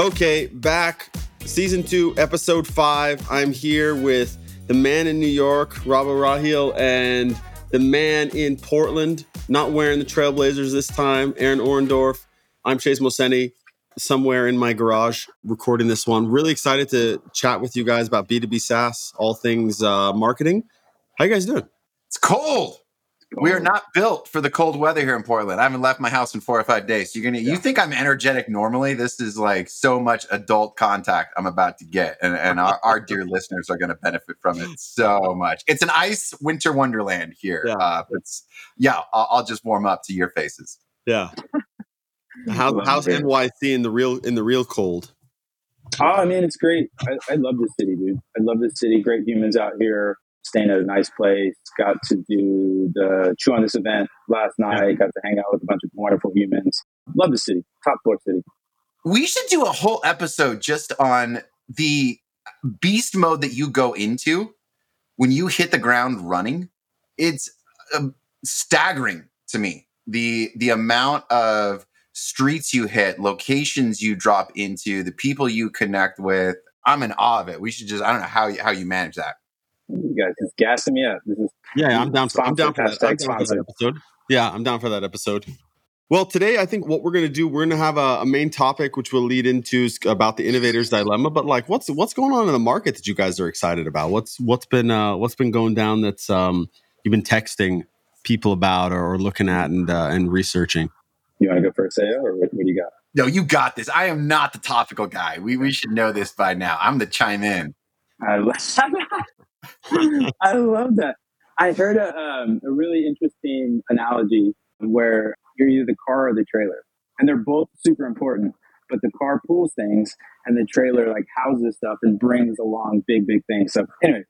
Okay, back season two, episode five. I'm here with the man in New York, Rabah Rahil, and the man in Portland, not wearing the Trailblazers this time, Aaron Orendorff. I'm Chase Moseni, somewhere in my garage recording this one. Really excited to chat with you guys about B2B SaaS, all things uh, marketing. How you guys doing? It's cold. We are not built for the cold weather here in Portland. I haven't left my house in four or five days. you're gonna yeah. you think I'm energetic normally? This is like so much adult contact I'm about to get, and, and our, our dear listeners are gonna benefit from it so much. It's an ice winter wonderland here. Yeah, uh, it's yeah. I'll, I'll, just warm up to your faces. Yeah. How, how's NYC in the real in the real cold? Oh, I mean, it's great. I, I love this city, dude. I love this city. Great humans out here staying at a nice place. Got to do the chew on this event last night. Got to hang out with a bunch of wonderful humans. Love the city. Top floor city. We should do a whole episode just on the beast mode that you go into when you hit the ground running. It's uh, staggering to me the the amount of streets you hit, locations you drop into, the people you connect with. I'm in awe of it. We should just I don't know how you, how you manage that. You guys just gassing me up. This is yeah, I'm down for I'm down for, that, I'm down for that episode. Yeah, I'm down for that episode. Well, today I think what we're going to do, we're going to have a, a, main topic which will lead into about the innovator's dilemma. But like, what's what's going on in the market that you guys are excited about? What's what's been uh, what's been going down that's um, you've been texting people about or, or looking at and uh, and researching? You want to go first, Sayo, or what, what do you got? No, you got this. I am not the topical guy. We we should know this by now. I'm the chime in. I love, I love that. I heard a, um, a really interesting analogy where you're either the car or the trailer, and they're both super important. But the car pulls things, and the trailer like houses stuff and brings along big, big things. So anyway,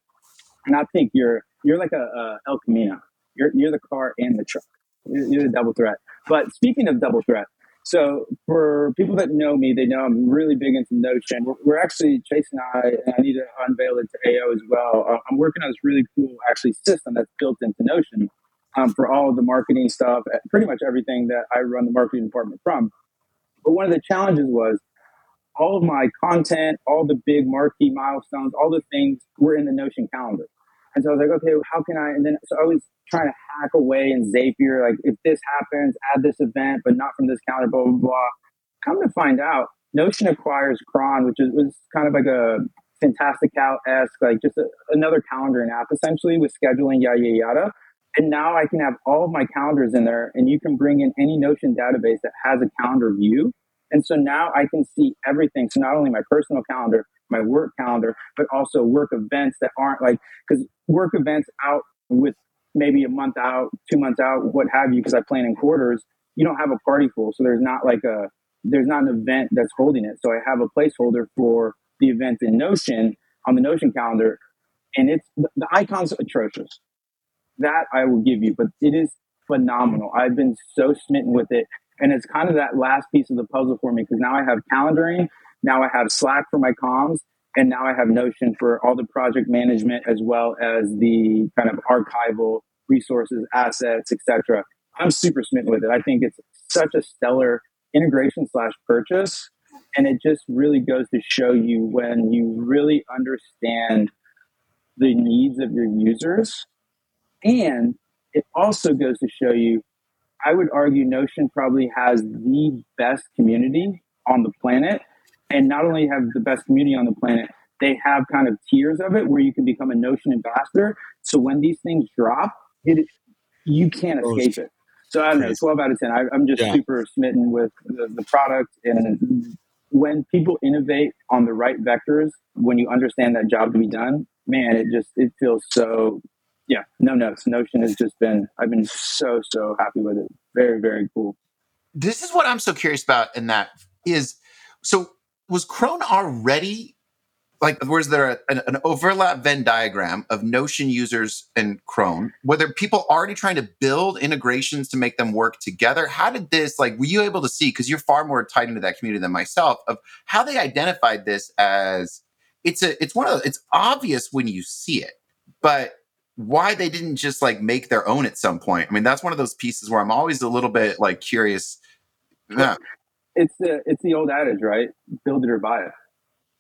and I think you're you're like a, a El Camino. You're you're the car and the truck. You're, you're the double threat. But speaking of double threat, so for people that know me, they know I'm really big into Notion. We're, we're actually Chase and I, and I need to unveil it to AO as well. Uh, I'm working on this really cool actually system that's built into Notion um, for all of the marketing stuff, uh, pretty much everything that I run the marketing department from. But one of the challenges was all of my content, all the big marquee milestones, all the things were in the Notion calendar. And so I was like, okay, how can I? And then so I was trying to hack away in Zapier, like if this happens, add this event, but not from this calendar, blah, blah, blah. Come to find out, Notion acquires Cron, which is was kind of like a Fantastical esque, like just a, another calendaring app essentially with scheduling, yada, yada, yada. And now I can have all of my calendars in there and you can bring in any Notion database that has a calendar view. And so now I can see everything. So not only my personal calendar, my work calendar, but also work events that aren't like, because work events out with maybe a month out, two months out, what have you, because I plan in quarters, you don't have a party full. So there's not like a, there's not an event that's holding it. So I have a placeholder for the event in Notion on the Notion calendar. And it's, the icon's atrocious. That I will give you, but it is phenomenal. I've been so smitten with it. And it's kind of that last piece of the puzzle for me because now I have calendaring, now I have Slack for my comms, and now I have Notion for all the project management as well as the kind of archival resources, assets, etc. I'm super smitten with it. I think it's such a stellar integration slash purchase. And it just really goes to show you when you really understand the needs of your users. And it also goes to show you, I would argue Notion probably has the best community on the planet and not only have the best community on the planet, they have kind of tiers of it where you can become a Notion ambassador. So when these things drop, it you can't escape it. So I don't know, 12 out of 10. I, am just yeah. super smitten with the, the product. And when people innovate on the right vectors, when you understand that job to be done, man, it just, it feels so, yeah, no notes. Notion has just been, I've been so, so happy with it. Very, very cool. This is what I'm so curious about. And that is, so was Cron already like was there an, an, overlap Venn diagram of Notion users and Cron? Were there people already trying to build integrations to make them work together? How did this like were you able to see because you're far more tied into that community than myself of how they identified this as it's a it's one of it's obvious when you see it, but why they didn't just like make their own at some point. I mean, that's one of those pieces where I'm always a little bit like curious. Yeah. It's the it's the old adage, right? Build it or buy it.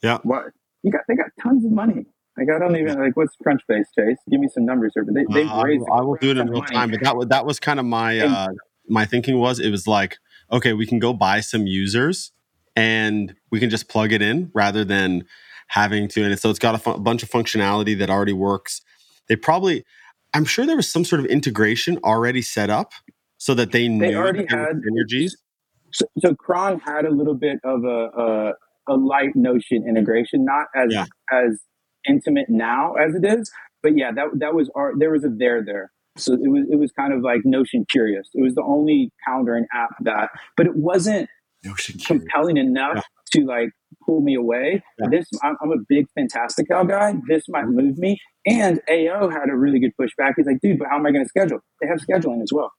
Yeah. What you got? They got tons of money. Like I don't even like what's Crunchbase, Chase. Give me some numbers here. But they they've Uh, I raised. will- I will do it in real money. time. But that was that was kind of my And- uh, my thinking was it was like okay, we can go buy some users and we can just plug it in rather than having to. And so it's got a bunch of functionality that already works. They probably, I'm sure there was some sort of integration already set up so that they knew already that there were had- synergies. So, so Cron had a little bit of a a, a light Notion integration, not as Yeah. as intimate now as it is, but yeah, that that was our there was a there there. So it was it was kind of like Notion curious. It was the only calendar calendaring app that, but it wasn't Notion compelling enough to like pull me away. Yeah. This I'm, I'm a big Fantastical guy. This might mm-hmm. move me. And AO had a really good pushback. He's like, dude, but how am I going to schedule? They have scheduling as well.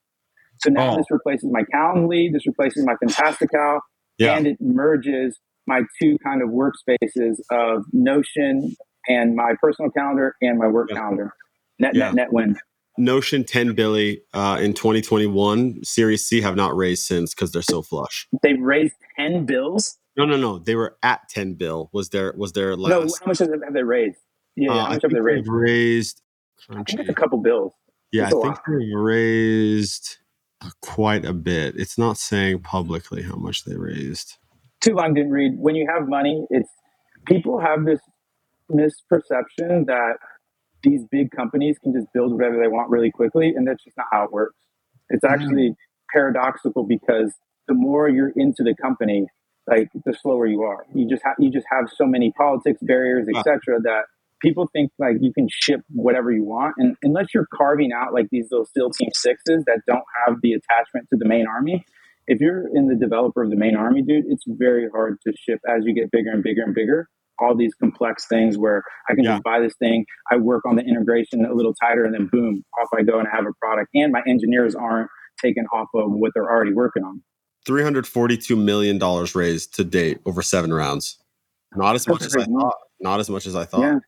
So now Oh. this replaces my Calendly. This replaces my Fantastical, Yeah. and it merges my two kind of workspaces of Notion and my personal calendar and my work Yeah. calendar. Net, Yeah. net, net win. Notion 10 billy uh, in 2021 Series C have not raised since because they're so flush. They've raised 10 bills. No, no, no. They were at 10 bill. Was there was their No, how much have they- have they raised? Yeah, Uh, how I much have think they raised? they've raised. I think it's a couple bills. Yeah, I think they've raised Uh, quite a bit. It's not saying publicly how much they raised. too long didn't read. When you have money, it's people have this misperception that these big companies can just build whatever they want really quickly, and that's just not how it works. It's actually paradoxical because the more you're into the company, like the slower you are. You just have you just have so many politics barriers, etc. That people think like you can ship whatever you want, and unless you're carving out like these little SEAL Team Sixes that don't have the attachment to the main army, if you're in the developer of the main army, dude, it's very hard to ship as you get bigger and bigger and bigger. All these complex things where I can Yeah. just buy this thing, I work on the integration a little tighter, and then boom, off I go and I have a product. And my engineers aren't taken off of what they're already working on. Three hundred forty-two million dollars raised to date over seven rounds. Not as much as I thought. Not as much as I thought. Yeah,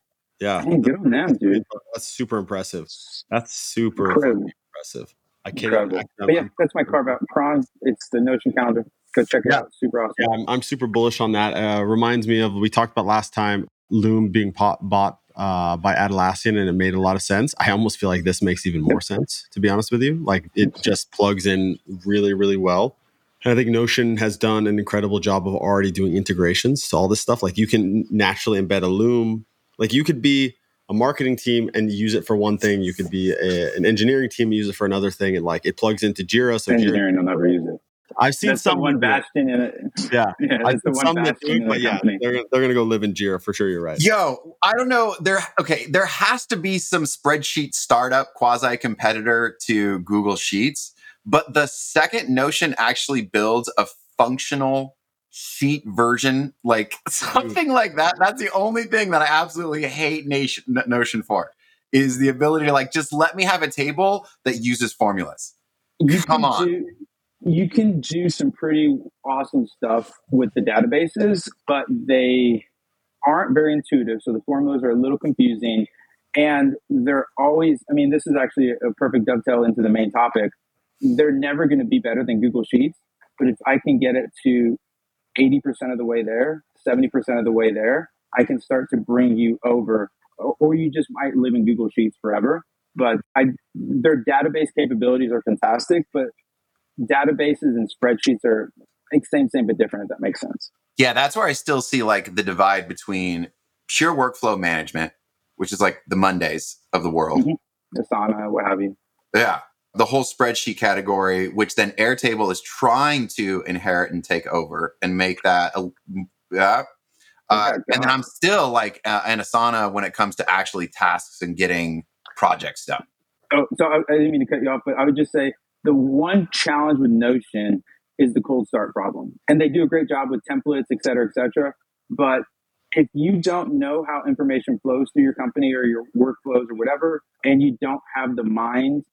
Yeah, Dang, good on them, dude. that's super impressive. That's super Incredible. impressive. I can't. Incredible. But yeah, that's my carve out. Cron, it's the Notion calendar. Go check it Yeah. out. Super awesome. Yeah, I'm, I'm super bullish on that. Uh, reminds me of we talked about last time Loom being pot, bought uh, by Atlassian, and it made a lot of sense. I almost feel like this makes even more sense, to be honest with you. Like it just plugs in really, really well. And I think Notion has done an incredible job of already doing integrations to all this stuff. Like you can naturally embed a Loom. Like you could be a marketing team and use it for one thing. You could be a, an engineering team and use it for another thing. And like it plugs into Jira. So Jira, Engineering, I'll never use it. I've seen That's the some one it. bastion in it. Yeah. Yeah, I that's the one some that bastion do, but yeah, they're, they're gonna go live in Jira for sure. You're right. Yo, I don't know. There, okay, there has to be some spreadsheet startup quasi competitor to Google Sheets, but the second Notion actually builds a functional sheet version, like something like that, that's the only thing that I absolutely hate Nation, Notion for is the ability to like just let me have a table that uses formulas. you Come on. Do, you can do some pretty awesome stuff with the databases, but they aren't very intuitive. So the formulas are a little confusing. And they're always, I mean, this is actually a perfect dovetail into the main topic. They're never going to be better than Google Sheets. But if I can get it to 80% of the way there, 70% of the way there, I can start to bring you over. Or or you just might live in Google Sheets forever. But I, their database capabilities are fantastic, but databases and spreadsheets are like same, same, but different, if that makes sense. Yeah, that's where I still see like the divide between pure workflow management, which is like the Mondays of the world. Mhm. Asana, what have you. Yeah. The whole spreadsheet category, which then Airtable is trying to inherit and take over and make that, a, yeah. Uh, Yeah, and then I'm still like uh, an Asana when it comes to actually tasks and getting projects done. Oh, so I, I didn't mean to cut you off, but I would just say the one challenge with Notion is the cold start problem. And they do a great job with templates, et cetera, et cetera. But if you don't know how information flows through your company or your workflows or whatever, and you don't have the mind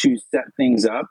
to set things up,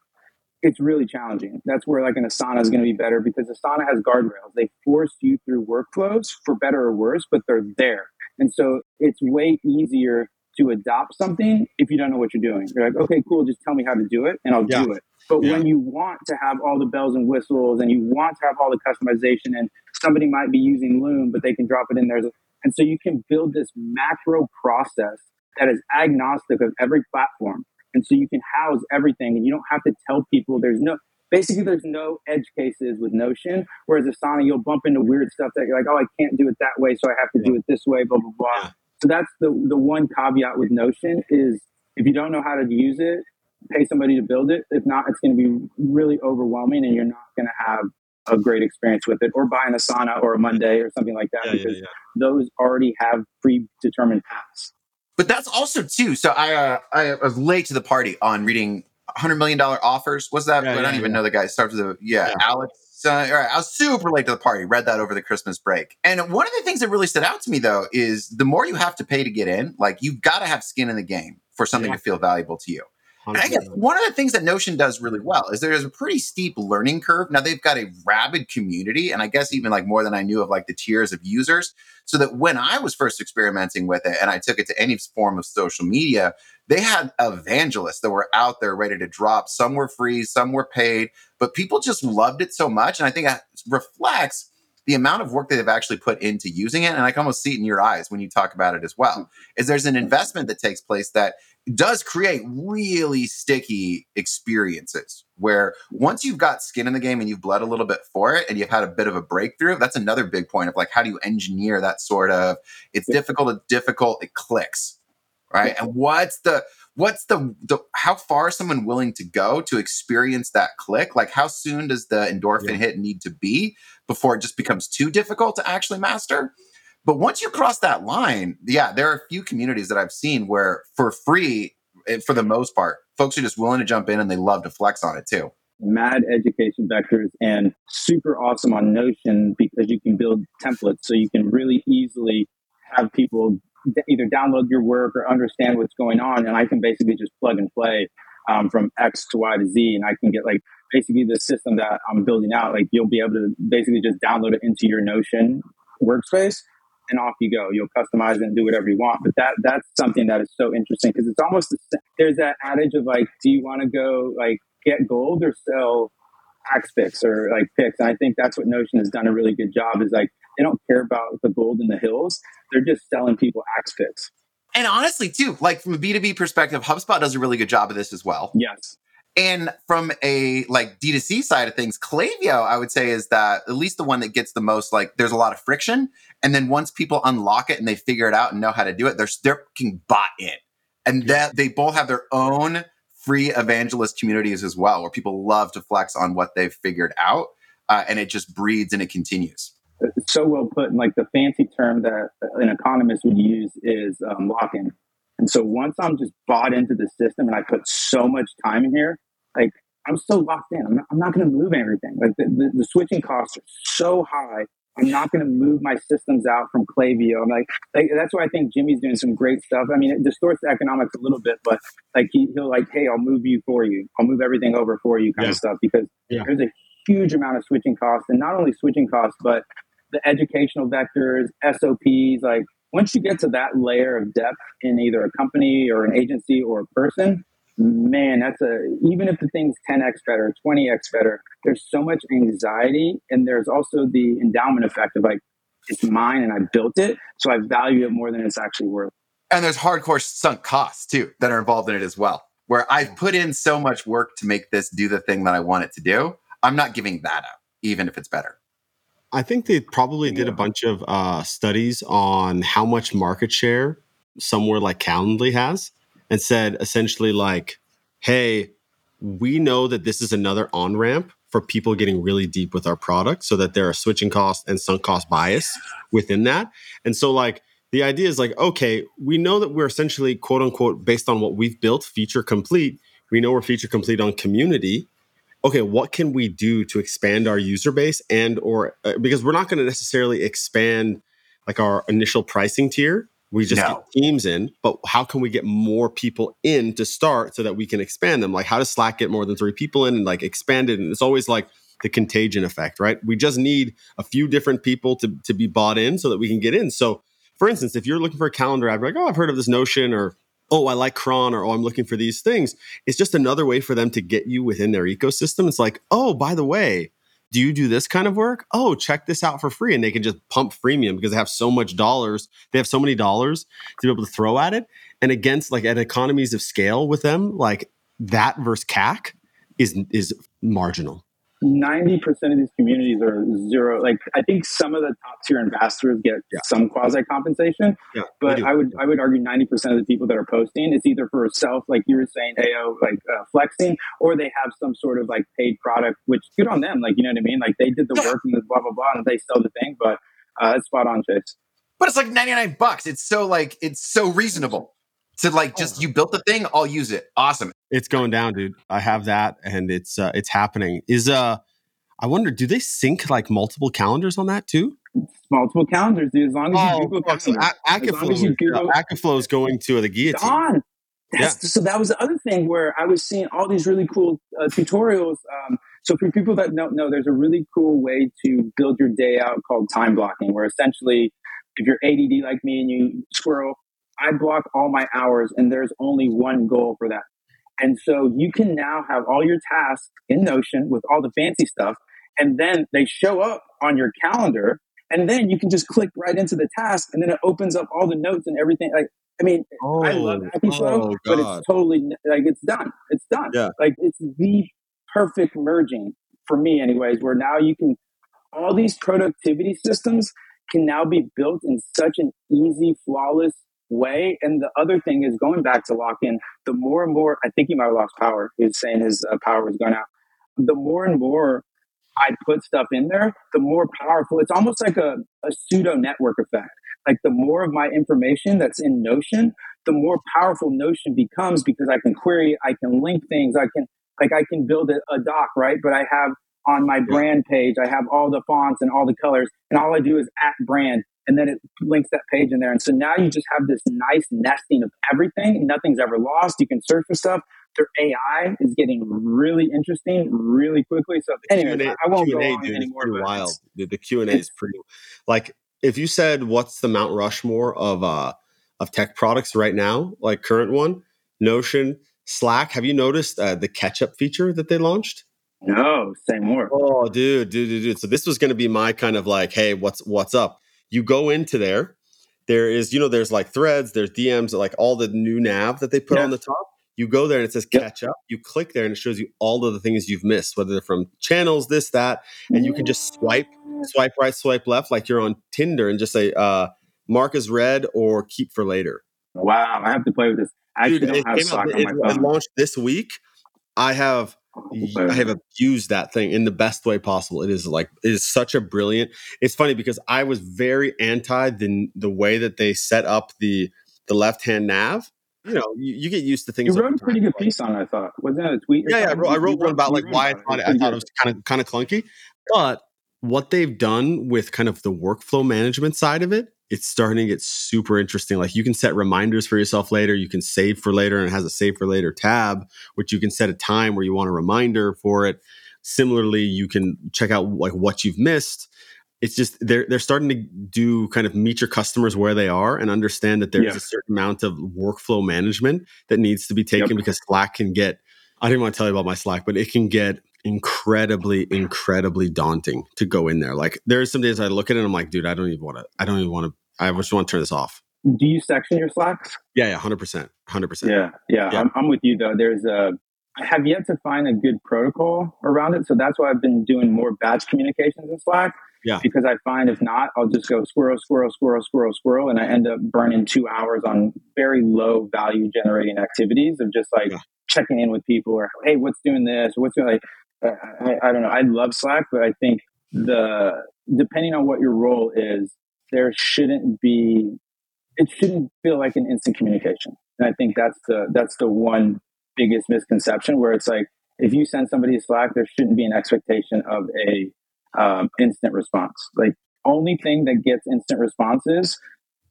it's really challenging. That's where like an Asana is going to be better because Asana has guardrails. They force you through workflows for better or worse, but they're there. And so it's way easier to adopt something if you don't know what you're doing. You're like, okay, cool, just tell me how to do it and I'll Yeah. do it. But Yeah. when you want to have all the bells and whistles and you want to have all the customization and somebody might be using Loom, but they can drop it in there. And so you can build this macro process that is agnostic of every platform. And so you can house everything and you don't have to tell people there's no basically there's no edge cases with Notion. Whereas Asana, you'll bump into weird stuff that you're like, oh, I can't do it that way, so I have to do it this way, blah blah blah. Yeah. So that's the the one caveat with Notion is if you don't know how to use it, pay somebody to build it. If not, it's going to be really overwhelming, and you're not going to have a great experience with it. Or buy an Asana or a Monday or something like that Yeah, yeah, because yeah. those already have predetermined paths. But that's also too. So I uh, I was late to the party on reading hundred million dollar offers. What's that? Yeah, I don't yeah, even yeah. know the guy. Starts with a yeah. Alex. Uh, all right, I was super late to the party. Read that over the Christmas break. And one of the things that really stood out to me though is the more you have to pay to get in, like you've got to have skin in the game for something to feel valuable to you. I guess one of the things that Notion does really well is there is a pretty steep learning curve. Now they've got a rabid community, and I guess even like more than I knew of like the tiers of users. So that when I was first experimenting with it and I took it to any form of social media, they had evangelists that were out there ready to drop. Some were free, some were paid, but people just loved it so much. And I think that reflects the amount of work that they've actually put into using it. And I can almost see it in your eyes when you talk about it as well. Is there's an investment that takes place that does create really sticky experiences where once you've got skin in the game and you've bled a little bit for it and you've had a bit of a breakthrough, that's another big point of like, how do you engineer that sort of, it's difficult, it's difficult, it clicks. Right. And what's the, what's the, the, how far is someone willing to go to experience that click? Like how soon does the endorphin Yeah. hit need to be before it just becomes too difficult to actually master? But once you cross that line, yeah, there are a few communities that I've seen where for free, eh, for the most part, folks are just willing to jump in and they love to flex on it too. mad education vectors and super awesome on Notion because you can build templates so you can really easily have people either download your work or understand what's going on. And I can basically just plug and play um, from X to Y to Z. And I can get like basically the system that I'm building out, like you'll be able to basically just download it into your Notion workspace and off you go. You'll customize it and do whatever you want. But that that's something that is so interesting because it's almost there's that adage of like, do you want to go like get gold or sell axe picks or like picks? And I think that's what Notion has done a really good job is like they don't care about the gold in the hills. They're just selling people axe picks. And honestly, too, like from a B2B perspective, HubSpot does a really good job of this as well. Yes. And from a like D2C side of things, Klaviyo, I would say, is that at least the one that gets the most like there's a lot of friction. And then once people unlock it and they figure it out and know how to do it, they're they're fucking bought in. And that they both have their own free evangelist communities as well, where people love to flex on what they've figured out. Uh, and it just breeds and it continues. It's so well put. And like the fancy term that an economist would use is um, lock in. And so once I'm just bought into the system and I put so much time in here, like I'm so locked in. I'm not, I'm not going to move everything. Like the, the, the switching costs are so high. I'm not going to move my systems out from Klaviyo. I'm like, like, that's why I think Jimmy's doing some great stuff. I mean, it distorts the economics a little bit, but like he, he'll like, hey, I'll move you for you. I'll move everything over for you, kind Yeah. of stuff. Because Yeah. there's a huge amount of switching costs, and not only switching costs, but the educational vectors, SOPs. Like once you get to that layer of depth in either a company or an agency or a person, man, that's a even if the thing's 10x better, 20x better, there's so much anxiety, and there's also the endowment effect of like it's mine and I built it, so I value it more than it's actually worth. And there's hardcore sunk costs too that are involved in it as well. Where I've put in so much work to make this do the thing that I want it to do. I'm not giving that up, even if it's better. I think they probably did a bunch of uh, studies on how much market share somewhere like Calendly has, and said essentially like, "Hey, we know that this is another on ramp for people getting really deep with our product, so that there are switching costs and sunk cost bias within that." And so like the idea is like, okay, we know that we're essentially quote unquote based on what we've built, feature complete. We know we're feature complete on community okay what can we do to expand our user base and or uh, because we're not going to necessarily expand like our initial pricing tier. We just No. get teams in but how can we get more people in to start so that we can expand them? Like how does slack get more than three people in and like expand it? And it's always like the contagion effect right? We just need a few different people to, to be bought in so that we can get in. So for instance if you're looking for a calendar app like oh i've heard of this notion or oh, I like cron or oh, I'm looking for these things. It's just another way for them to get you within their ecosystem. It's like, oh, by the way, do you do this kind of work? Oh, check this out for free. And they can just pump freemium because they have so much dollars. They have so many dollars to be able to throw at it. And against like at economies of scale with them, like that versus CAC is is marginal. 90% of these communities are zero. Like I think some of the top tier ambassadors get yeah. some quasi compensation, yeah, but I would I would argue 90% of the people that are posting it's either for self, like you were saying, AO, like uh, flexing, or they have some sort of like paid product, which good on them. Like you know what I mean? Like they did the work and the blah blah blah, and they sell the thing. But uh, it's spot on, Chase. But it's like 99 bucks. It's so like it's so reasonable to like just oh. you built the thing i'll use it. Awesome. It's going down dude. I have that and it's uh it's happening. Is uh i wonder do they sync like multiple calendars on that too? Multiple calendars dude. As long as oh, you google calendars, so Akiflow, Akiflow is going to the guillotine. on. yeah. so that was the other thing where i was seeing all these really cool uh, tutorials um, so for people that don't know there's a really cool way to build your day out called time blocking where essentially if you're ADD like me and you squirrel I block all my hours and there's only one goal for that. And so you can now have all your tasks in Notion with all the fancy stuff, and then they show up on your calendar, and then you can just click right into the task, and then it opens up all the notes and everything. Like, I mean, oh, I love Akiflow, oh, but it's totally like it's done. It's done. Yeah. Like it's the perfect merging for me, anyways, where now you can all these productivity systems can now be built in such an easy, flawless way. And the other thing is going back to lock in, the more and more, I think he might have lost power. He was saying his uh, power was going out. The more and more I put stuff in there, the more powerful. It's almost like a, a pseudo network effect. Like the more of my information that's in Notion, the more powerful Notion becomes because I can query, I can link things, I can like I can build a, a doc, right? But I have on my brand page, I have all the fonts and all the colors, and all I do is at brand and then it links that page in there. And so now you just have this nice nesting of everything. Nothing's ever lost. You can search for stuff. Their AI is getting really interesting really quickly. So anyway, I won't Q&A, go on dude, anymore. Pretty wild. The, the Q and A is pretty like if you said what's the Mount Rushmore of uh of tech products right now, like current one, Notion, Slack. Have you noticed uh, the catch up feature that they launched? No, say more. Oh, dude, dude, dude, dude. So this was going to be my kind of like, hey, what's what's up? You go into there. There is, you know, there's like threads, there's DMs, like all the new nav that they put yeah. on the top. You go there and it says catch up. You click there and it shows you all of the things you've missed, whether they're from channels, this, that, and you can just swipe, swipe right, swipe left, like you're on Tinder, and just say uh, mark as read or keep for later. Wow, I have to play with this. I Dude, don't have out, it, it launched this week. I have I have abused that thing in the best way possible. It is like it is such a brilliant. It's funny because I was very anti the the way that they set up the the left hand nav. You know, you, you, get used to things. You wrote a pretty good piece on it. I thought wasn't that a tweet? Yeah, yeah. I wrote, I wrote one about like why I thought it, I thought it was kind of kind of clunky, but what they've done with kind of the workflow management side of it it's starting to get super interesting. Like you can set reminders for yourself later, you can save for later, and it has a save for later tab, which you can set a time where you want a reminder for it. Similarly, you can check out like what you've missed. It's just they're they're starting to do kind of meet your customers where they are and understand that there's yeah. a certain amount of workflow management that needs to be taken yep. because Slack can get. I didn't want to tell you about my Slack, but it can get incredibly, incredibly daunting to go in there. Like there are some days I look at it and I'm like, dude, I don't even want to. I don't even want to I just want to turn this off. Do you section your slacks? Yeah, yeah, hundred percent, hundred percent. Yeah, yeah. I'm, I'm with you though. There's a I have yet to find a good protocol around it, so that's why I've been doing more batch communications in Slack. Yeah. Because I find if not, I'll just go squirrel, squirrel, squirrel, squirrel, squirrel, and I end up burning two hours on very low value generating activities of just like yeah. checking in with people or hey, what's doing this? What's doing like uh, I, I don't know. I love Slack, but I think the depending on what your role is, there shouldn't be it shouldn't feel like an instant communication. And I think that's the that's the one biggest misconception where it's like if you send somebody a Slack, there shouldn't be an expectation of a um, instant response. Like only thing that gets instant responses,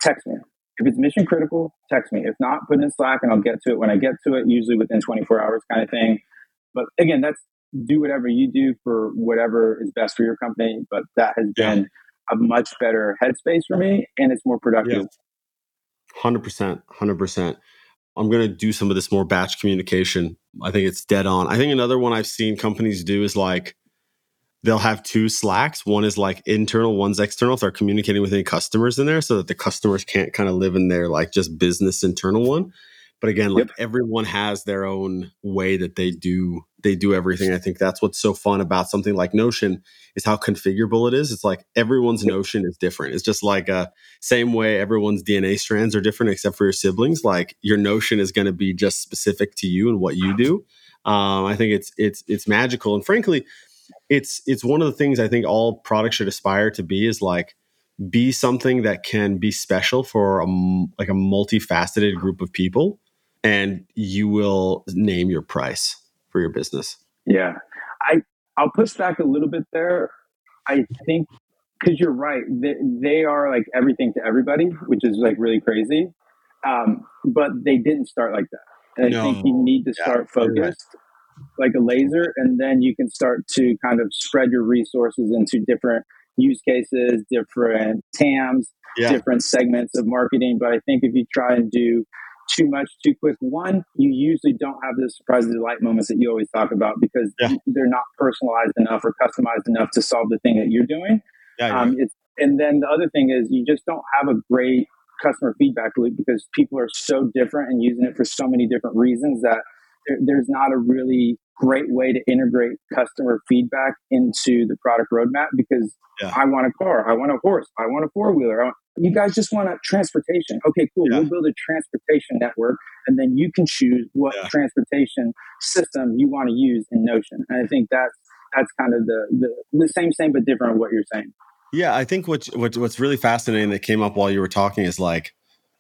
text me. If it's mission critical, text me. If not, put in Slack and I'll get to it when I get to it, usually within 24 hours kind of thing. But again, that's do whatever you do for whatever is best for your company. But that has been a much better headspace for me and it's more productive. Percent, hundred percent. I'm going to do some of this more batch communication. I think it's dead on. I think another one I've seen companies do is like they'll have two slacks. One is like internal, one's external. If they're communicating with any customers in there so that the customers can't kind of live in their like just business internal one. But again, like yep. everyone has their own way that they do they do everything. I think that's what's so fun about something like Notion is how configurable it is. It's like everyone's Notion is different. It's just like a same way everyone's DNA strands are different except for your siblings. Like your Notion is going to be just specific to you and what you do. Um, I think it's it's it's magical, and frankly, it's it's one of the things I think all products should aspire to be is like be something that can be special for a like a multifaceted group of people and you will name your price for your business. Yeah. I I'll push back a little bit there. I think because you're right, they, they are like everything to everybody, which is like really crazy. Um, but they didn't start like that. And I no. think you need to start yeah, focused right. like a laser, and then you can start to kind of spread your resources into different use cases, different TAMs, yeah. different segments of marketing. But I think if you try and do too much too quick. One, you usually don't have the surprise and delight moments that you always talk about because yeah. they're not personalized enough or customized enough to solve the thing that you're doing. Yeah, um, and then the other thing is you just don't have a great customer feedback loop because people are so different and using it for so many different reasons that there, there's not a really great way to integrate customer feedback into the product roadmap because yeah. I want a car, I want a horse, I want a four wheeler. You guys just want a transportation. Okay, cool. Yeah. We'll build a transportation network, and then you can choose what yeah. transportation system you want to use in Notion. And I think that's that's kind of the the, the same, same but different. What you're saying. Yeah, I think what, what what's really fascinating that came up while you were talking is like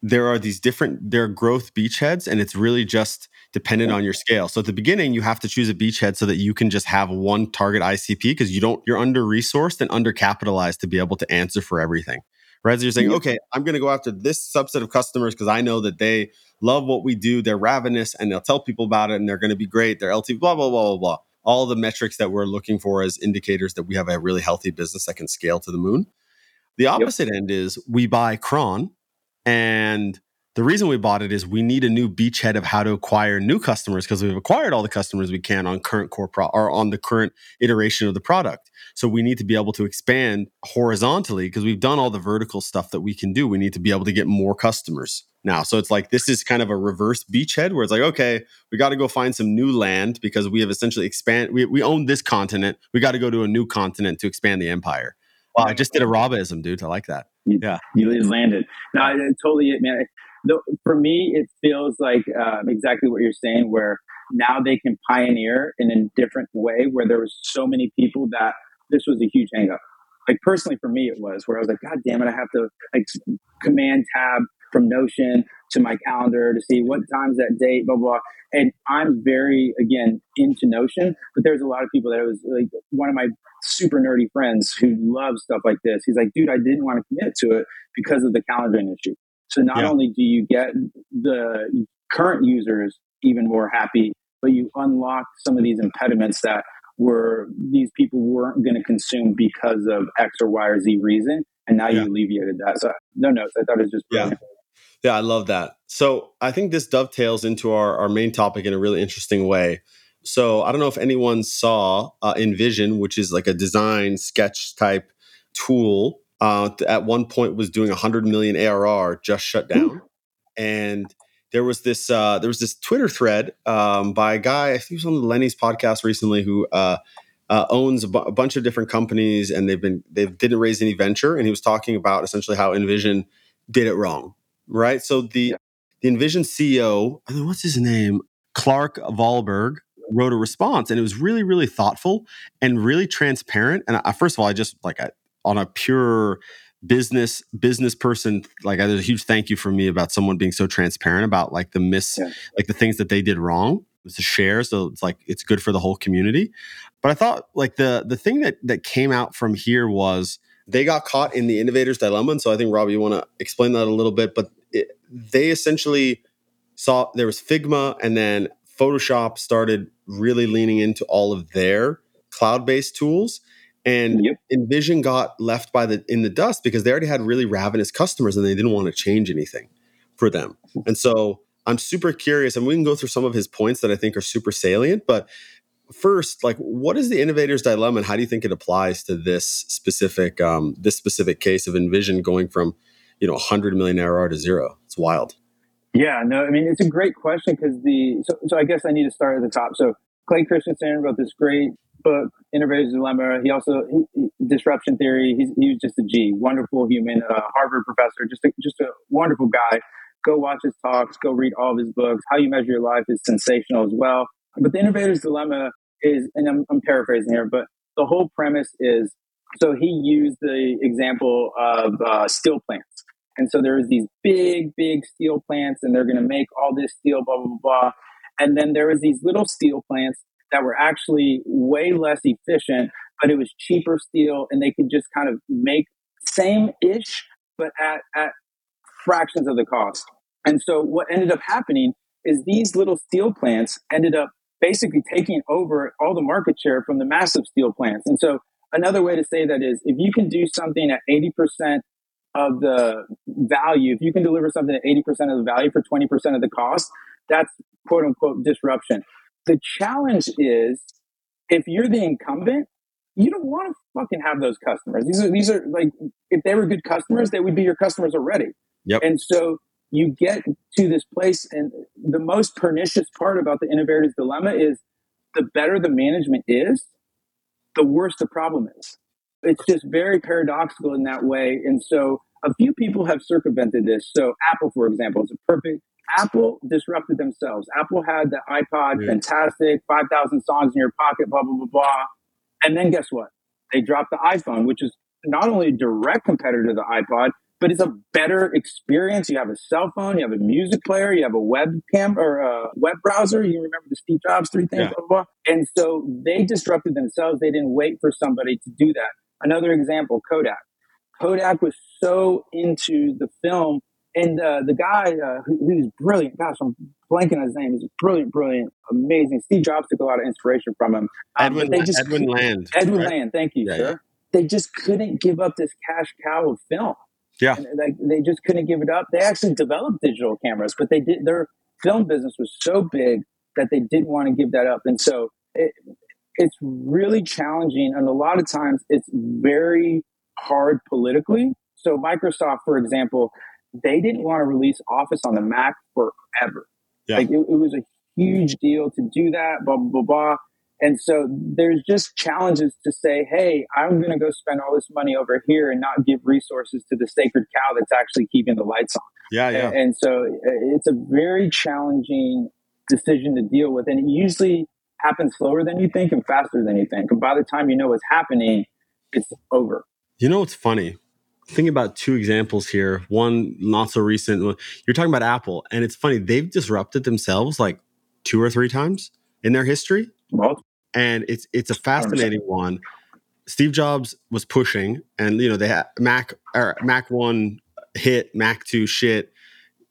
there are these different there are growth beachheads, and it's really just dependent on your scale. So at the beginning, you have to choose a beachhead so that you can just have one target ICP because you don't you're under resourced and undercapitalized to be able to answer for everything. Right? So you're saying, okay, I'm going to go after this subset of customers because I know that they love what we do. They're ravenous and they'll tell people about it and they're going to be great. They're LT, blah, blah, blah, blah, blah. All the metrics that we're looking for as indicators that we have a really healthy business that can scale to the moon. The opposite yep. end is we buy Cron and the reason we bought it is we need a new beachhead of how to acquire new customers because we've acquired all the customers we can on current core pro- or on the current iteration of the product. So we need to be able to expand horizontally because we've done all the vertical stuff that we can do. We need to be able to get more customers now. So it's like this is kind of a reverse beachhead where it's like, okay, we got to go find some new land because we have essentially expand. We, we own this continent. We got to go to a new continent to expand the empire. Wow, I just did a Robism, dude. I like that. Yeah, you landed. No, I, totally, man for me, it feels like um, exactly what you're saying, where now they can pioneer in a different way, where there was so many people that this was a huge hangup. Like personally, for me, it was where I was like, God damn it, I have to like command tab from Notion to my calendar to see what time's that date, blah, blah. And I'm very, again, into Notion, but there's a lot of people that it was like one of my super nerdy friends who loves stuff like this. He's like, dude, I didn't want to commit to it because of the calendaring issue. So not yeah. only do you get the current users even more happy, but you unlock some of these impediments that were these people weren't going to consume because of X or Y or Z reason. And now yeah. you alleviated that. So no notes. I thought it was just brilliant. Yeah. Yeah, I love that. So I think this dovetails into our, our main topic in a really interesting way. So I don't know if anyone saw uh, InVision, which is like a design sketch type tool uh, at one point was doing 100 million ARR, just shut down. Ooh. And there was this uh, there was this Twitter thread um, by a guy I think he was on the Lenny's podcast recently who uh, uh, owns a, bu- a, bunch of different companies and they've been they didn't raise any venture and he was talking about essentially how InVision did it wrong, right? So the yeah. the InVision CEO, I mean, what's his name, Clark Valberg, wrote a response and it was really really thoughtful and really transparent. And I, first of all, I just like I on a pure business business person like there's a huge thank you for me about someone being so transparent about like the miss yeah. like the things that they did wrong it's a share so it's like it's good for the whole community but i thought like the the thing that that came out from here was they got caught in the innovator's dilemma and so i think rob you want to explain that a little bit but they essentially saw there was figma and then photoshop started really leaning into all of their cloud-based tools and yep. InVision got left by the in the dust because they already had really ravenous customers and they didn't want to change anything for them. And so I'm super curious, and we can go through some of his points that I think are super salient. But first, like, what is the innovator's dilemma, and how do you think it applies to this specific um, this specific case of InVision going from you know 100 million ARR to zero? It's wild. Yeah, no, I mean it's a great question because the so, so I guess I need to start at the top. So Clay Christensen wrote this great book, Innovator's Dilemma. He also he, he, Disruption Theory. He's, he was just a G, wonderful human, Harvard professor, just a, just a wonderful guy. Go watch his talks. Go read all of his books. How You Measure Your Life is sensational as well. But the Innovator's Dilemma is, and I'm, I'm paraphrasing here, but the whole premise is so he used the example of uh, steel plants. And so there's these big, big steel plants, and they're going to make all this steel, blah, blah, blah. And then there was these little steel plants that were actually way less efficient, but it was cheaper steel, and they could just kind of make same ish, but at, at fractions of the cost. And so what ended up happening is these little steel plants ended up basically taking over all the market share from the massive steel plants. And so another way to say that is if you can do something at 80% of the value, if you can deliver something at 80% of the value for 20% of the cost, that's quote unquote disruption. The challenge is if you're the incumbent, you don't want to fucking have those customers. These are these are like if they were good customers, they would be your customers already. Yep. And so you get to this place, and the most pernicious part about the innovator's dilemma is the better the management is, the worse the problem is. It's just very paradoxical in that way. And so a few people have circumvented this. So Apple, for example, is a perfect Apple disrupted themselves. Apple had the iPod, yeah. fantastic, 5,000 songs in your pocket, blah, blah, blah, blah. And then guess what? They dropped the iPhone, which is not only a direct competitor to the iPod, but it's a better experience. You have a cell phone, you have a music player, you have a webcam or a web browser. You remember the Steve Jobs three things, yeah. blah, blah, blah. And so they disrupted themselves. They didn't wait for somebody to do that. Another example, Kodak. Kodak was so into the film and uh, the guy uh, who, who's brilliant, gosh, I'm blanking on his name. He's brilliant, brilliant, amazing. Steve Jobs took a lot of inspiration from him. Um, Edwin, they just, Edwin Land. Edwin right? Land, thank you, yeah, sir. Yeah. They just couldn't give up this cash cow of film. Yeah, and, like they just couldn't give it up. They actually developed digital cameras, but they did. Their film business was so big that they didn't want to give that up, and so it, it's really challenging. And a lot of times, it's very hard politically. So Microsoft, for example, they didn't want to release Office on the Mac forever. Yeah. Like it, it was a huge deal to do that, blah, blah, blah, blah. And so there's just challenges to say, hey, I'm going to go spend all this money over here and not give resources to the sacred cow that's actually keeping the lights on. Yeah, yeah. And, and so uh, it's a very challenging decision to deal with. And it usually happens slower than you think and faster than you think. And by the time you know what's happening, it's over. You know what's funny? Think about two examples here. One not so recent. You're talking about Apple, and it's funny they've disrupted themselves like two or three times in their history. Well, and it's it's a fascinating one. Steve Jobs was pushing, and you know they had Mac or Mac one hit, Mac two shit,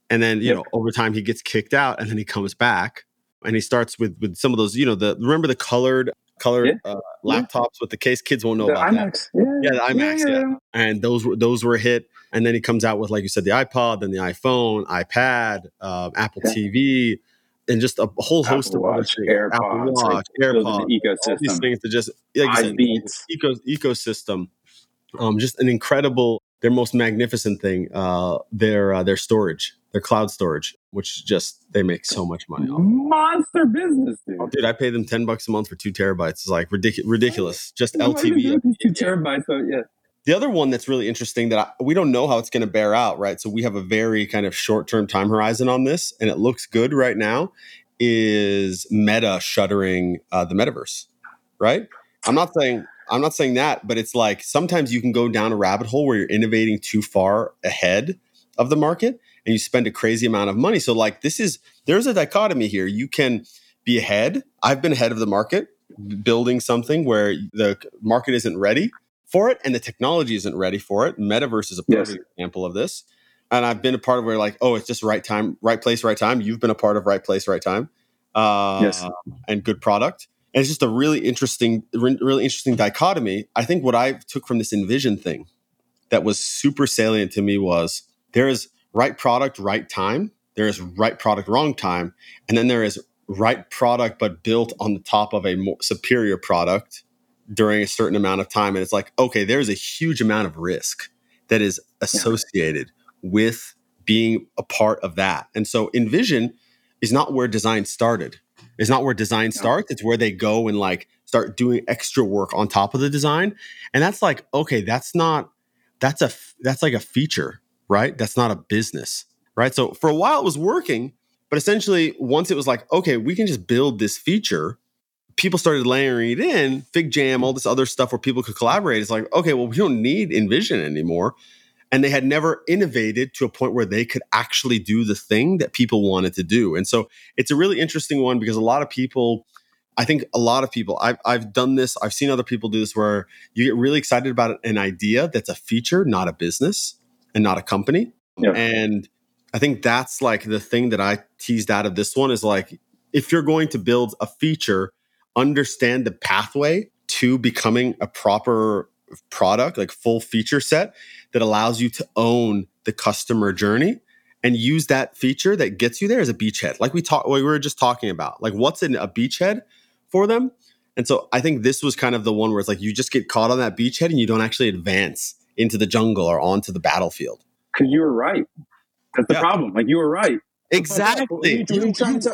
and then you yep. know over time he gets kicked out, and then he comes back, and he starts with with some of those you know the remember the colored colored yeah. uh, laptops with the case. Kids won't know the about iMacs. that. Yeah, yeah the iMacs. Yeah. yeah. and those were those were a hit. And then he comes out with, like you said, the iPod, then the iPhone, iPad, uh, Apple TV, and just a whole Apple host of Watch, AirPods, Apple Watch, like AirPods, ecosystem. these things to just like said, eco, ecosystem. Um, just an incredible, their most magnificent thing, uh, their uh, their storage their cloud storage, which just they make so much money off. Monster business, dude. Dude, I pay them ten bucks a month for two terabytes. It's like ridiculous. Ridiculous. Just LTV. Two terabytes. So yeah. The other one that's really interesting that I, we don't know how it's going to bear out, right? So we have a very kind of short term time horizon on this, and it looks good right now. Is Meta shuttering uh, the metaverse, right? I'm not saying I'm not saying that, but it's like sometimes you can go down a rabbit hole where you're innovating too far ahead of the market and you spend a crazy amount of money. So like this is there's a dichotomy here. You can be ahead. I've been ahead of the market building something where the market isn't ready for it and the technology isn't ready for it. Metaverse is a perfect yes. example of this. And I've been a part of where like, oh, it's just right time, right place, right time. You've been a part of right place, right time. Uh, yes. and good product. And it's just a really interesting, really interesting dichotomy. I think what I took from this InVision thing that was super salient to me was there is right product, right time. there is right product, wrong time, and then there is right product but built on the top of a more superior product during a certain amount of time. And it's like, okay, there's a huge amount of risk that is associated yeah. with being a part of that. And so InVision is not where design started. It's not where design starts. It's where they go and like start doing extra work on top of the design. And that's like, okay, that's not that's a that's like a feature, right? That's not a business, right? So for a while it was working, but essentially once it was like, okay, we can just build this feature, people started layering it in, FigJam, all this other stuff where people could collaborate. It's like, okay, well, we don't need InVision anymore. And they had never innovated to a point where they could actually do the thing that people wanted to do. And so it's a really interesting one because a lot of people I think a lot of people, I've, I've done this, I've seen other people do this where you get really excited about an idea that's a feature, not a business and not a company. Yeah. And I think that's like the thing that I teased out of this one is like, if you're going to build a feature, understand the pathway to becoming a proper product, like full feature set that allows you to own the customer journey and use that feature that gets you there as a beachhead. Like we talked, we were just talking about, like what's in a beachhead for them. And so I think this was kind of the one where it's like you just get caught on that beachhead and you don't actually advance into the jungle or onto the battlefield. Because you were right. That's the yeah. problem. Like you were right. Exactly.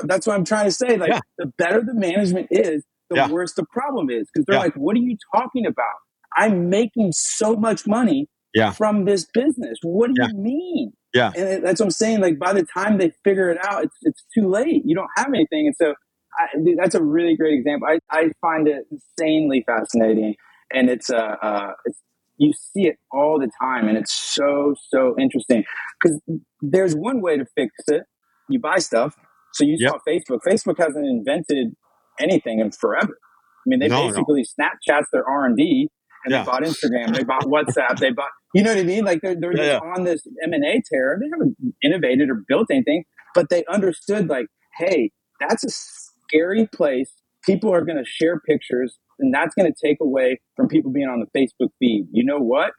that's what I'm trying to say. Like yeah. the better the management is, the yeah. worse the problem is. Because they're like, what are you talking about? I'm making so much money from this business. What do you mean? Yeah. And that's what I'm saying. Like by the time they figure it out, it's it's too late. You don't have anything. And so I, that's a really great example. I, I find it insanely fascinating, and it's uh, uh it's, you see it all the time, and it's so so interesting because there's one way to fix it. You buy stuff. So you yep. saw Facebook. Facebook hasn't invented anything in forever. I mean, they no, basically no. Snapchat's their R and D, and yeah. they bought Instagram, they bought WhatsApp, they bought. You know what I mean? Like they're, they're yeah, on this M and A tear. They haven't innovated or built anything, but they understood like, hey, that's a scary place. People are going to share pictures, and that's going to take away from people being on the Facebook feed. You know what?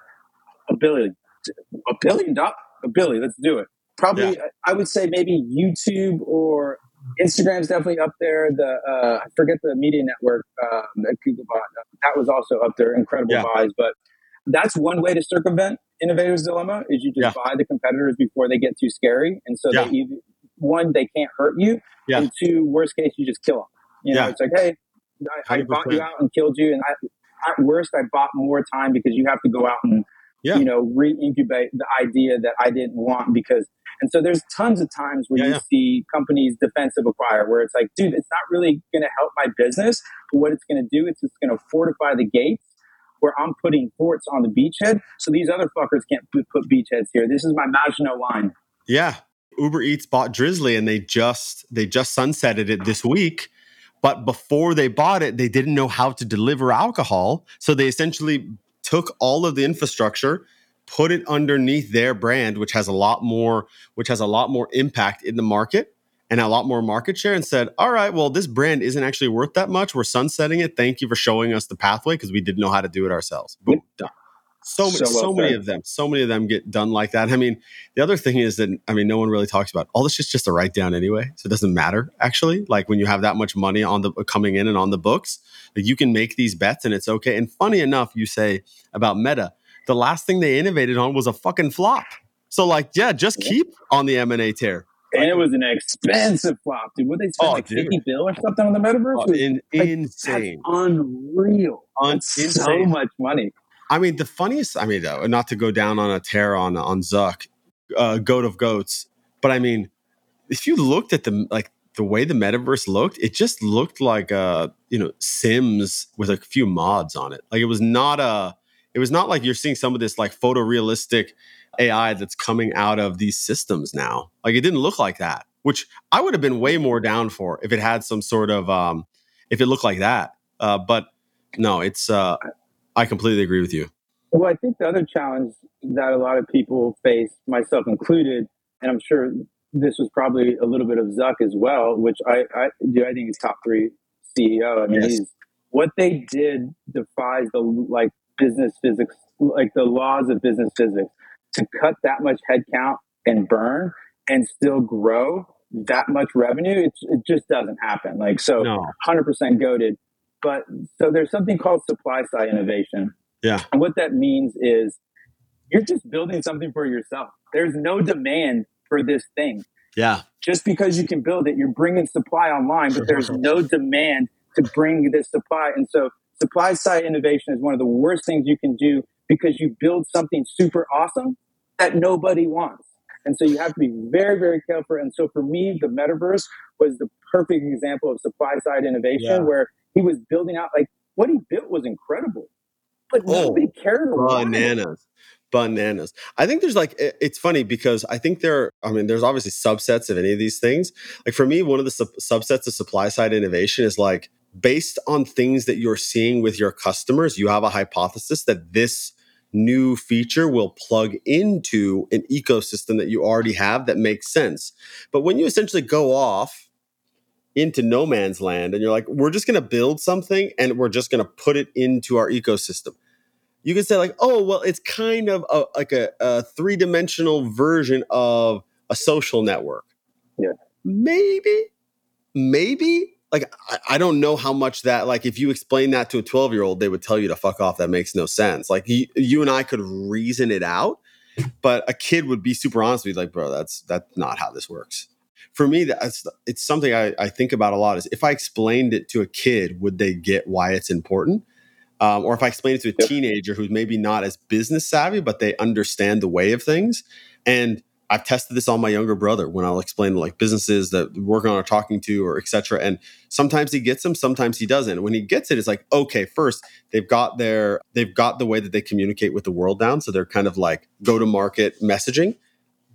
A billion, a billion dollars, a billion. Let's do it. Probably. I would say maybe YouTube or Instagram's definitely up there. The uh, I forget the media network um, that Google bought that was also up there. Incredible yeah. buys, but that's one way to circumvent innovators dilemma is you just yeah. buy the competitors before they get too scary, and so yeah. they one they can't hurt you, yeah. and two worst case you just kill them. You know, yeah. it's like hey, I, I bought you out and killed you, and I, at worst I bought more time because you have to go out and yeah. you know re-incubate the idea that I didn't want because. And so there's tons of times where yeah, you see companies defensive acquire where it's like, dude, it's not really going to help my business. But what it's going to do, it's just going to fortify the gates where I'm putting forts on the beachhead. So these other fuckers can't put, put beachheads here. This is my Maginot line. Yeah. Uber Eats bought Drizly and they just they just sunsetted it this week. But before they bought it, they didn't know how to deliver alcohol. So they essentially took all of the infrastructure, put it underneath their brand, which has a lot more, which has a lot more impact in the market and a lot more market share, and said, All right, well, this brand isn't actually worth that much. We're sunsetting it. Thank you for showing us the pathway because we didn't know how to do it ourselves. Boom, done. So, so, so many of them, so many of them get done like that. I mean, the other thing is that I mean, no one really talks about all this is just a write down anyway, so it doesn't matter actually. Like when you have that much money on the coming in and on the books, like you can make these bets and it's okay. And funny enough, you say about Meta, the last thing they innovated on was a fucking flop. So like, yeah, just keep on the M and A tear. And it was an expensive flop, dude. What they spend oh, like dude. fifty bill or something on the metaverse? Oh, in, like, insane, unreal, Un- so much money. I mean, the funniest. I mean, though, not to go down on a tear on on Zuck, uh, goat of goats, but I mean, if you looked at the like the way the metaverse looked, it just looked like uh you know Sims with a few mods on it. Like it was not a. It was not like you're seeing some of this like photorealistic AI that's coming out of these systems now. Like it didn't look like that, which I would have been way more down for if it had some sort of um if it looked like that. Uh, but no, it's uh I completely agree with you. Well, I think the other challenge that a lot of people face, myself included, and I'm sure this was probably a little bit of Zuck as well, which I, I do. I think he's top three CEO. I mean, yes. he's what they did defies the like business physics, like the laws of business physics. To cut that much headcount and burn and still grow that much revenue, it, it just doesn't happen. Like, so No. 100% goaded. But so there's something called supply side innovation. Yeah. And what that means is you're just building something for yourself. There's no demand for this thing. Yeah. Just because you can build it, you're bringing supply online, but there's no demand to bring this supply. And so supply side innovation is one of the worst things you can do because you build something super awesome that nobody wants. And so you have to be very, very careful. And so for me, the metaverse was the perfect example of supply side innovation Yeah. where he was building out like what he built was incredible, but Oh, nobody cared it. bananas. Bananas. I think there's like it- it's funny because i think there i mean there's obviously subsets of any of these things. Like for me one of the sub- subsets of supply side innovation is like based on things that you're seeing with your customers you have a hypothesis that this new feature will plug into an ecosystem that you already have that makes sense. But when you essentially go off into no man's land and you're like we're just going to build something and we're just going to put it into our ecosystem. You could say like oh well it's kind of a, like a, a three-dimensional version of a social network. Yeah. maybe maybe. Like I, I don't know how much that like if you explain that to a 12 year old they would tell you to fuck off that makes no sense. Like you, you and i could reason it out but a kid would be super honest with you like bro that's that's not how this works for me that's it's something I, I think about a lot is if i explained it to a kid would they get why it's important? Um, or if i explain it to a Yep. teenager who's maybe not as business savvy but they understand the way of things. And i've tested this on my younger brother when i'll explain like businesses that we're working on or talking to or etc and sometimes he gets them sometimes he doesn't. When he gets it it's like okay first they've got their they've got the way that they communicate with the world down so they're kind of like go to market messaging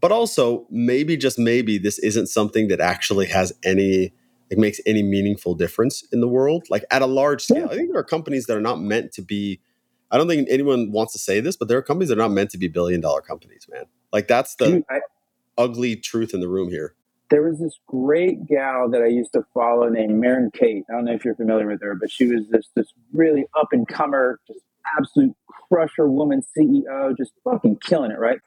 but also maybe just maybe this isn't something that actually has any it makes any meaningful difference in the world like at a large scale i think there are companies that are not meant to be i don't think anyone wants to say this but there are companies that are not meant to be billion dollar companies man like that's the Dude, I, ugly truth in the room here there was this great gal that I used to follow named Maren Kate. I don't know if you're familiar with her, but she was this this really up and comer, just absolute crusher woman CEO, just fucking killing it, right?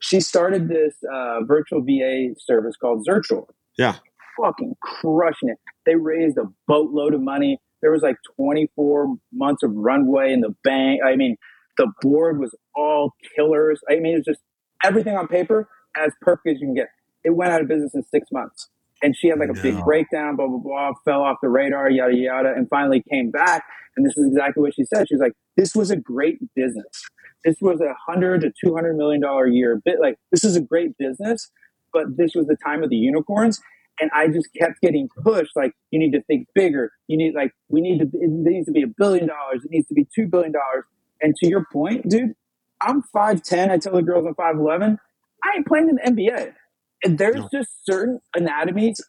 She started this uh, virtual VA service called Zirtual. Yeah. Fucking crushing it. They raised a boatload of money. There was like 24 months of runway in the bank. I mean, the board was all killers. I mean, it was just everything on paper as perfect as you can get. It went out of business in six months. And she had like a big breakdown, blah, blah, blah, fell off the radar, yada, yada, and finally came back. And this is exactly what she said. She was like, this was a great business. This was a hundred to two hundred million dollar a year bit. Like, this is a great business, but this was the time of the unicorns. And I just kept getting pushed. Like, you need to think bigger. You need like, we need to, it needs to be a billion dollars. It needs to be two billion dollars. And to your point, dude, I'm 5'10. I tell the girls I'm 5'11. I ain't playing in the NBA. And there's No. just certain anatomies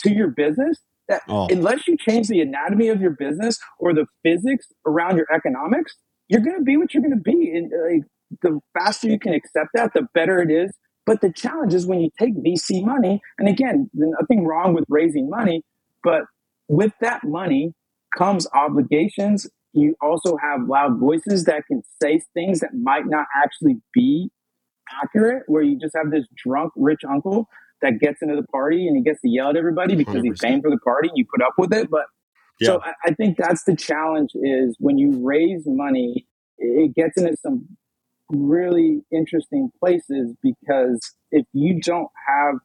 to your business that oh unless you change the anatomy of your business or the physics around your economics, you're going to be what you're going to be. And uh, like, the faster you can accept that, the better it is. But the challenge is when you take VC money, and again, nothing wrong with raising money, but with that money comes obligations. You also have loud voices that can say things that might not actually be accurate, where you just have this drunk rich uncle that gets into the party and he gets to yell at everybody because he's 100%. paying for the party and you put up with it. But so I, I think that's the challenge is when you raise money, it gets into some really interesting places because if you don't have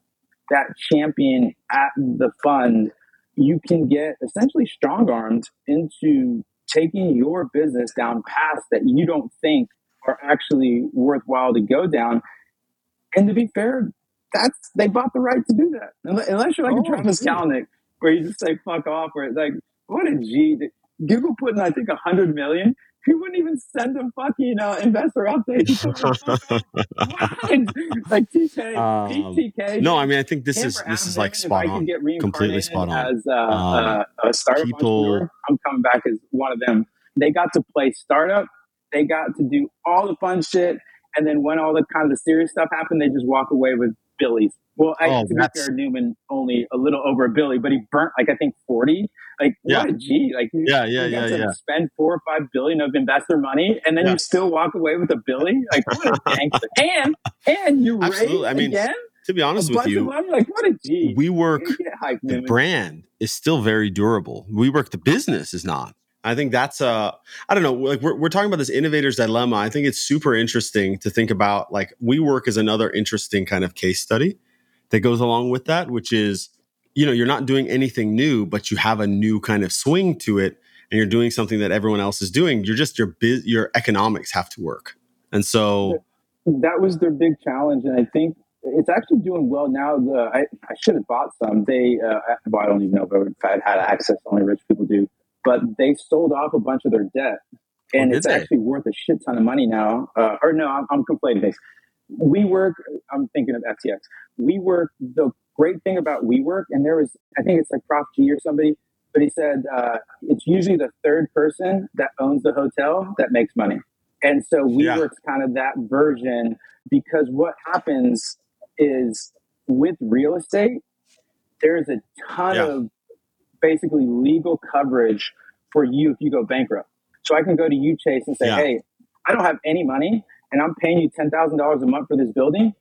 that champion at the fund, you can get essentially strong armed into taking your business down paths that you don't think are actually worthwhile to go down. And to be fair, that's they bought the right to do that. Unless unless you're like Oh, a Travis. Kalanick, where you just say fuck off, or like, what a G. Google put in, I think, a hundred million. He wouldn't even send a fucking uh, investor update. He told them, "Fuck. What? like TK, Um, TK. no i mean i think this is this is like spot if I on get Completely reincarnated spot on. As uh, Um, uh, a startup people- entrepreneur, I'm coming back as one of them. They got to play startup. They got to do all the fun shit, and then when all the kind of the serious stuff happened, they just walk away with billies. Well, I, Oh, to be fair, Newman only a little over a billy, but he burnt like I think forty. Like Yeah. what a G! Like you, Yeah, yeah, you yeah, yeah. spend four or five billion of investor money, and then Yeah. you still walk away with a billy. Like what a gangster! and and you Absolutely. raise I mean, again. to be honest a with bunch of you, like what a G. WeWork You hyped, the brand is still very durable. WeWork the business is not. I think that's uh I don't know, like we're we're talking about this innovator's dilemma. I think it's super interesting to think about like WeWork is another interesting kind of case study that goes along with that, which is you know, you're not doing anything new, but you have a new kind of swing to it and you're doing something that everyone else is doing. You're just your biz, your economics have to work. And so that was their big challenge, and I think it's actually doing well now. The I, I should have bought some. They uh, well, I don't even know if I had access. Only rich people do, but they sold off a bunch of their debt, and Oh, it's they? actually worth a shit ton of money now. Uh, or no, I'm, I'm conflating things. WeWork. I'm thinking of FTX. WeWork. The great thing about WeWork, and there was I think it's like Prof G or somebody, but he said uh, it's usually the third person that owns the hotel that makes money. And so Yeah. WeWork's kind of that version because what happens is with real estate, there's a ton Yeah. of basically legal coverage for you if you go bankrupt. So I can go to you, Chase, and say, Yeah. hey, I don't have any money and I'm paying you $10,000 a month for this building.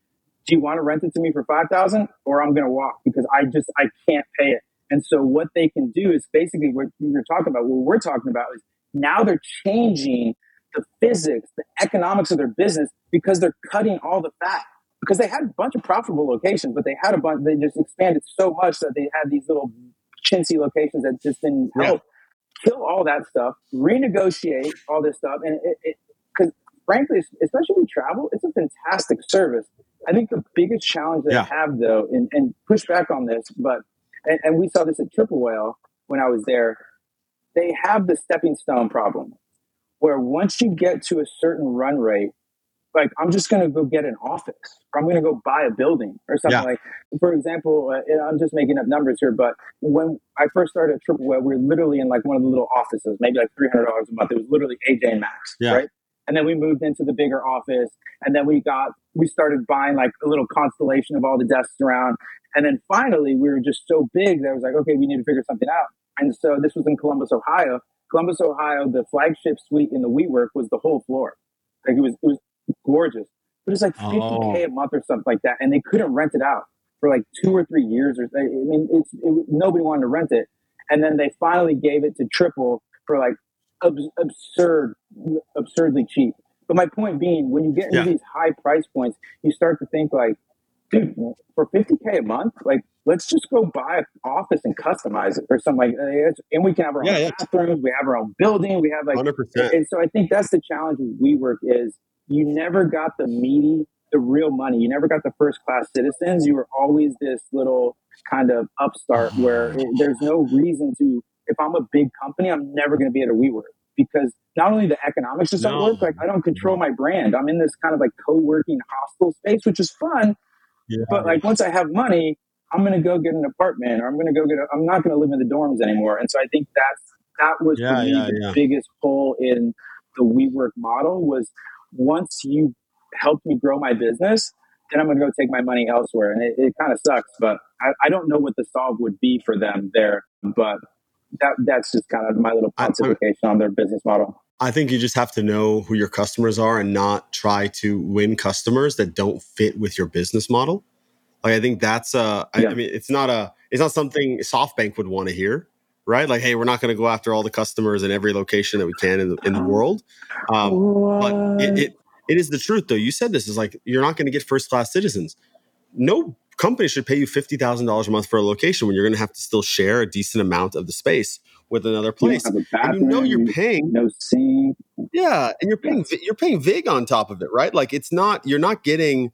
Do you want to rent it to me for 5000 or I'm going to walk because I just, I can't pay it. And so what they can do is basically what you're talking about, what we're talking about is now they're changing the physics, the economics of their business because they're cutting all the fat. Because they had a bunch of profitable locations, but they had a bunch, they just expanded so much that they had these little chintzy locations that just didn't Yeah. help. Kill all that stuff, renegotiate all this stuff. And it, because frankly, especially when we travel, it's a fantastic service. I think the biggest challenge they Yeah. have though, and, and push back on this, but, and, and we saw this at Triple Whale when I was there, they have the stepping stone problem where once you get to a certain run rate, like I'm just going to go get an office, or I'm going to go buy a building or something Yeah. like. For example, uh, I'm just making up numbers here, but when I first started at Triple Whale, we were literally in like one of the little offices, maybe like three hundred dollars a month. It was literally AJ and Max, Yeah. right? And then we moved into the bigger office, and then we got we started buying like a little constellation of all the desks around, and then finally we were just so big that I was like, okay, we need to figure something out. And so this was in Columbus, Ohio. Columbus, Ohio, the flagship suite in the WeWork was the whole floor. Like it was, it was gorgeous. But it's like 50K Oh. a month or something like that. And they couldn't rent it out for like two or three years. Or I mean, it's, it, nobody wanted to rent it. And then they finally gave it to Triple for like abs- absurd, absurdly cheap. But my point being, when you get into Yeah. these high price points, you start to think like, dude, for 50K a month, like, let's just go buy an office and customize it or something like that. And we can have our Yeah, own yeah. bathrooms, we have our own building, we have like, 100%. and so I think that's the challenge with WeWork is you never got the meaty, the real money. You never got the first class citizens. You were always this little kind of upstart where it, there's no reason to. If I'm a big company, I'm never going to be at a WeWork because not only the economics just don't No. work. Like I don't control my brand. I'm in this kind of like co-working hostel space, which is fun. Yeah. But like once I have money, I'm going to go get an apartment or I'm going to go get. A, I'm not going to live in the dorms anymore. And so I think that's that was Yeah, for me yeah, the biggest pull in the WeWork model was once you help me grow my business, then I'm going to go take my money elsewhere. And it, it kind of sucks, but I, I don't know what the solve would be for them there. But that that's just kind of my little pontification on their business model. I think you just have to know who your customers are and not try to win customers that don't fit with your business model. Like I think that's a. I, Yeah. I mean it's not a it's not something SoftBank would want to hear, right? Like hey, we're not going to go after all the customers in every location that we can in the, in the world. Um, but it, it it is the truth though. You said this is like you're not going to get first class citizens. No company should pay you fifty thousand dollars a month for a location when you're going to have to still share a decent amount of the space with another place. a And you know you're paying no sink. yeah, and you're paying you're paying vig on top of it, right? Like it's not you're not getting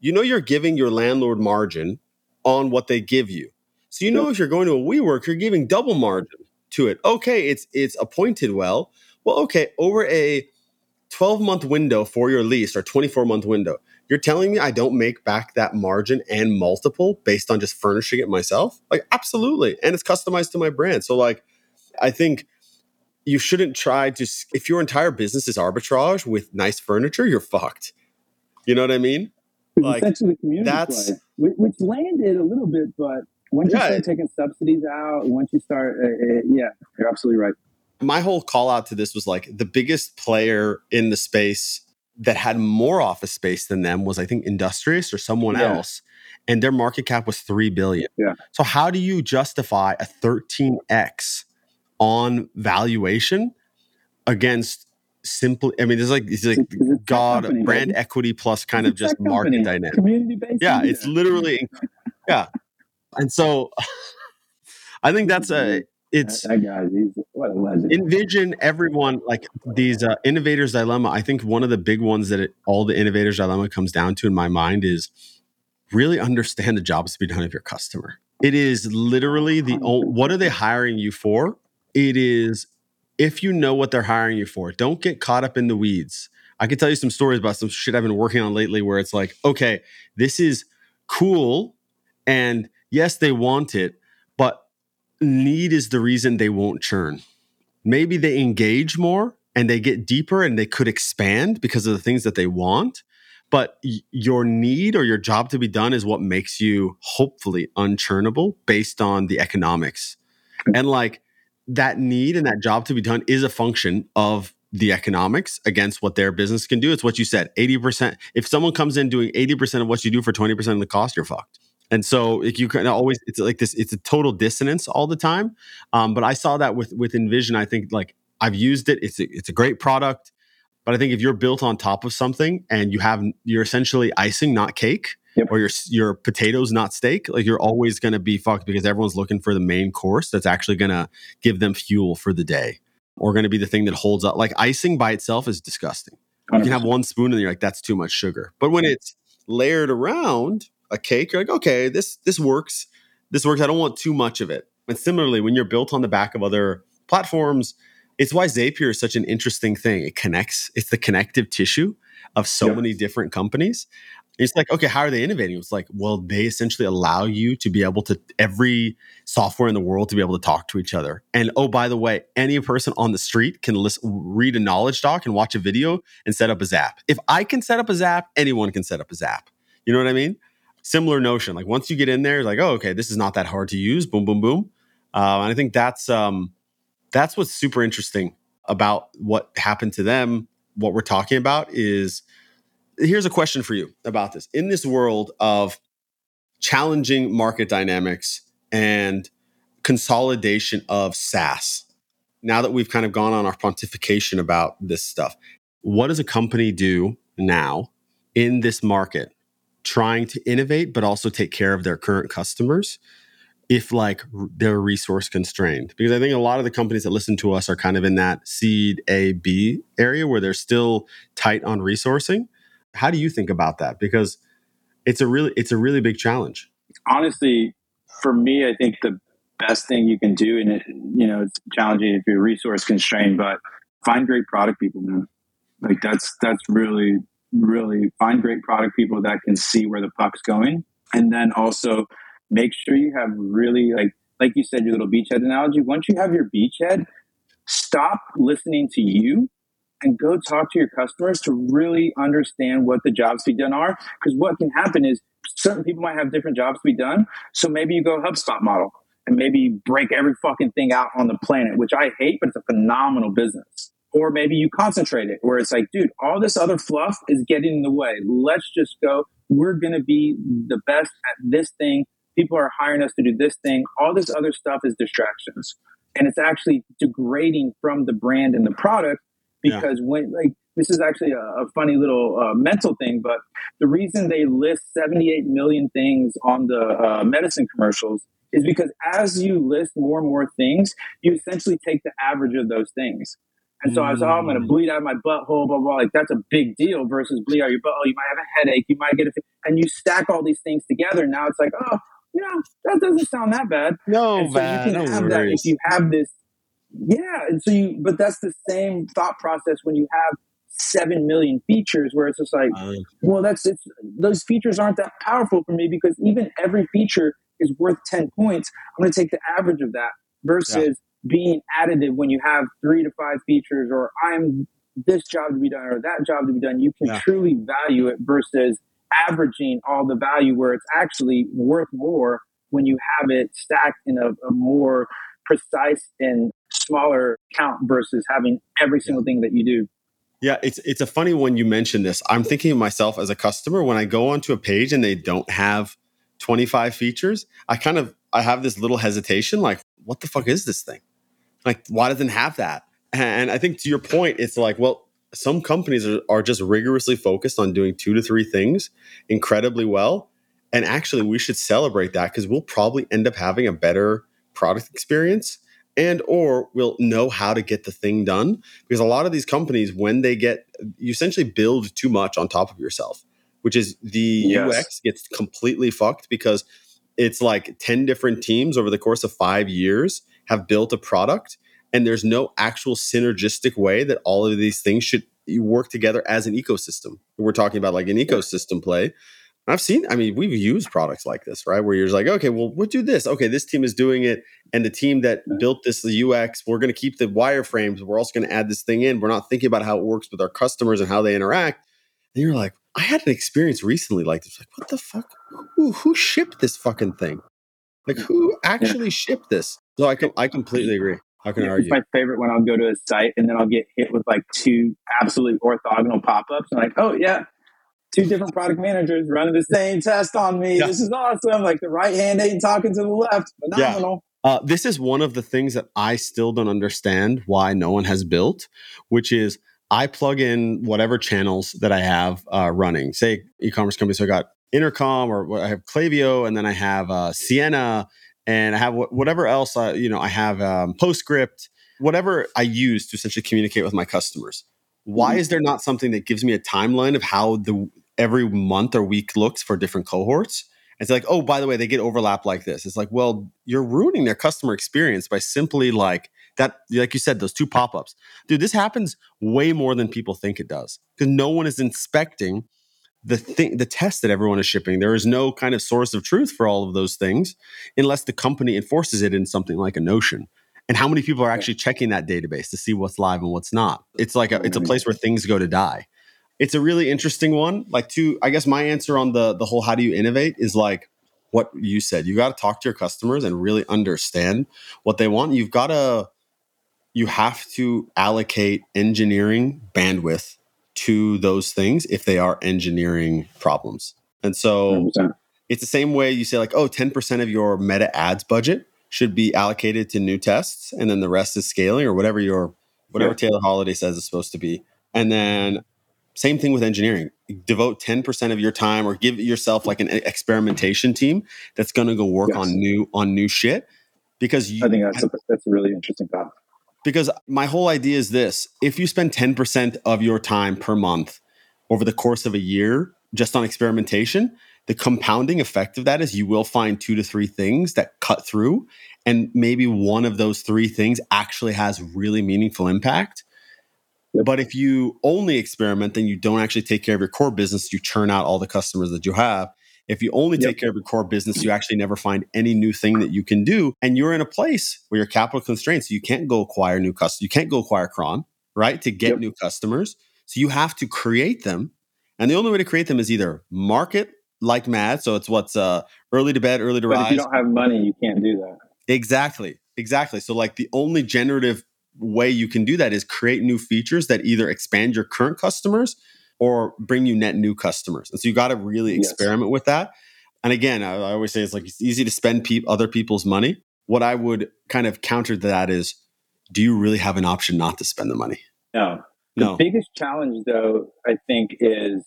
you know you're giving your landlord margin on what they give you. So you know if you're going to a WeWork, you're giving double margin to it. Okay, it's it's appointed well. Well, okay, over a 12 month window for your lease or 24 month window, you're telling me I don't make back that margin and multiple based on just furnishing it myself? Like absolutely. And it's customized to my brand. So like I think you shouldn't try to if your entire business is arbitrage with nice furniture, you're fucked. You know what I mean? Like, essentially the community that's- which landed a little bit, but once you Yeah. start taking subsidies out, once you start, uh, uh, yeah, you're absolutely right. my whole call out to this was like the biggest player in the space that had more office space than them was I think Industrious or someone Yeah. else. and their market cap was 3 billion. Yeah. So how do you justify a 13x on valuation against simply I mean there's like it's like It's- it's a tech god company, brand baby. equity plus kind It's of just market dynamic. Yeah, media. it's literally yeah. And so I think that's a it's that, that guy. He's what a legend. InVision everyone like these uh, innovators dilemma. I think one of the big ones that it, all the innovators dilemma comes down to in my mind is really understand the jobs to be done of your customer. It is literally the what are they hiring you for? It is if you know what they're hiring you for don't get caught up in the weeds. I can tell you some stories about some shit i've been working on lately where it's like okay this is cool and yes they want it but need is the reason they won't churn. Maybe they engage more and they get deeper and they could expand because of the things that they want. But your need or your job to be done is what makes you hopefully unchurnable based on the economics. And like that need and that job to be done is a function of the economics against what their business can do. It's what you said 80%. If someone comes in doing 80% of what you do for 20% of the cost, you're fucked. And so like you can always it's like this it's a total dissonance all the time. Um, but I saw that with with InVision. I think like I've used it. It's a, it's a great product. But I think if you're built on top of something and you have you're essentially icing, not cake, Yep. or your your potatoes, not steak, like you're always going to be fucked because everyone's looking for the main course that's actually going to give them fuel for the day, or going to be the thing that holds up. Like icing by itself is disgusting. You can have one spoon and you're like, that's too much sugar. But when it's layered around a cake, you're like, okay, this this works. This works. I don't want too much of it. And similarly, when you're built on the back of other platforms, it's why Zapier is such an interesting thing. It connects. It's the connective tissue of so Yep. many different companies. It's like, okay, how are they innovating? It's like, well, they essentially allow you to be able to every software in the world to be able to talk to each other. And oh, by the way, any person on the street can listen, read a knowledge doc and watch a video and set up a zap. If I can set up a zap, anyone can set up a zap. You know what I mean? Similar notion. Like once you get in there, like, oh, okay, this is not that hard to use. Boom, boom, boom. Uh, and I think that's um, that's what's super interesting about what happened to them. What we're talking about is here's a question for you about this. In this world of challenging market dynamics and consolidation of SaaS, now that we've kind of gone on our pontification about this stuff, what does a company do now in this market trying to innovate but also take care of their current customers if like they're resource constrained. Because i think a lot of the companies that listen to us are kind of in that seed a b area where they're still tight on resourcing. How do you think about that? Because it's a really it's a really big challenge. Honestly, for me, I think the best thing you can do, and it, you know, it's challenging if you're resource constrained, but find great product people, man. Like that's that's really really find great product people that can see where the puck's going, and then also make sure you have really like like you said your little beachhead analogy. Once you have your beachhead, stop listening to you and go talk to your customers to really understand what the jobs to be done are. Because what can happen is certain people might have different jobs to be done. So maybe you go HubSpot model and maybe break every fucking thing out on the planet, which I hate, but it's a phenomenal business. Or maybe you concentrate it where it's like, dude, all this other fluff is getting in the way. Let's just go. We're going to be the best at this thing. People are hiring us to do this thing. All this other stuff is distractions. And it's actually degrading from the brand and the product Yeah. because when, like, this is actually a, a funny little uh, mental thing, but the reason they list 78 million things on the uh, medicine commercials is because as you list more and more things, you essentially take the average of those things. And so I was, oh, I'm going to bleed out of my butthole, blah, blah. Like, that's a big deal versus bleed out of your butthole. You might have a headache. You might get a, and you stack all these things together. Now it's like, oh, you know, that doesn't sound that bad. no and so man you no can have that worries. if you have this. Yeah. And so you, but that's the same thought process when you have 7 million features where it's just like, Uh, well, that's it's those features aren't that powerful for me because even every feature is worth 10 points. I'm going to take the average of that versus being additive when you have three to five features or I'm this job to be done or that job to be done. You can Yeah. truly value it versus averaging all the value where it's actually worth more when you have it stacked in a, a more precise and smaller count versus having every single thing that you do. Yeah, it's it's a funny when you mention this. I'm thinking of myself as a customer when I go onto a page and they don't have 25 features, I kind of I have this little hesitation like what the fuck is this thing? Like why doesn't have that? And I think to your point it's like well some companies are, are just rigorously focused on doing two to three things incredibly well and actually we should celebrate that because we'll probably end up having a better product experience and or we'll know how to get the thing done because a lot of these companies when they get you essentially build too much on top of yourself which is the Yes. ux gets completely fucked because it's like 10 different teams over the course of five years have built a product and there's no actual synergistic way that all of these things should work together as an ecosystem we're talking about like an ecosystem play I've seen, I mean, we've used products like this, right? Where you're just like, okay, well, we'll do this. Okay, this team is doing it. And the team that built this, the UX, we're going to keep the wireframes. We're also going to add this thing in. We're not thinking about how it works with our customers and how they interact. And you're like, I had an experience recently like this. Like, what the fuck? Who, who shipped this fucking thing? Like, who actually shipped this? So I, com- I completely agree. How can I It's argue? my favorite when I'll go to a site and then I'll get hit with like two absolutely orthogonal pop ups. And like, oh, yeah, two different product managers running the same test on me. Yeah. This is awesome. Like the right hand ain't talking to the left. Phenomenal. Uh, this is one of the things that I still don't understand why no one has built, which is I plug in whatever channels that I have uh, running. Say e-commerce company, so I got Intercom or I have Klaviyo, and then I have uh, Sienna, and I have wh- whatever else. Uh, you know, I have um, PostScript, whatever I use to essentially communicate with my customers. Why is there not something that gives me a timeline of how the every month or week looks for different cohorts? It's like, oh, by the way, they get overlap like this. It's like, well, you're ruining their customer experience by simply like that, like you said, those two pop ups. Dude, this happens way more than people think it does because no one is inspecting the thing, the test that everyone is shipping. There is no kind of source of truth for all of those things unless the company enforces it in something like a Notion. And how many people are actually checking that database to see what's live and what's not? It's like a, it's a place where things go to die it's a really interesting one. Like to, I guess my answer on the the whole how do you innovate is like what you said. You got to talk to your customers and really understand what they want. You've got to, you have to allocate engineering bandwidth to those things if they are engineering problems. And so 100%. it's the same way you say like, oh, 10% of your meta ads budget should be allocated to new tests, and then the rest is scaling or whatever your whatever Yeah. Taylor Holiday says is supposed to be. And then same thing with engineering. Devote 10% of your time or give yourself like an experimentation team that's going to go work Yes. on new on new shit because you I think that's a, that's a really interesting thought. Because my whole idea is this if you spend 10% of your time per month over the course of a year just on experimentation the compounding effect of that is you will find two to three things that cut through and maybe one of those three things actually has really meaningful impact. But if you only experiment then you don't actually take care of your core business you churn out all the customers that you have if you only Yep. take care of your core business you actually never find any new thing that you can do and you're in a place where you're capital constraints. So you can't go acquire new customers you can't go acquire Cron right to get Yep. new customers so you have to create them and the only way to create them is either market like mad so it's what's uh early to bed early to But rise if you don't have money, you can't do that. Exactly. Exactly. So like the only generative way you can do that is create new features that either expand your current customers or bring you net new customers. And so you got to really Yes. experiment with that. And again, I, I always say it's like it's easy to spend peop other people's money. What I would kind of counter to that is, do you really have an option not to spend the money? No. The No. biggest challenge, though, I think is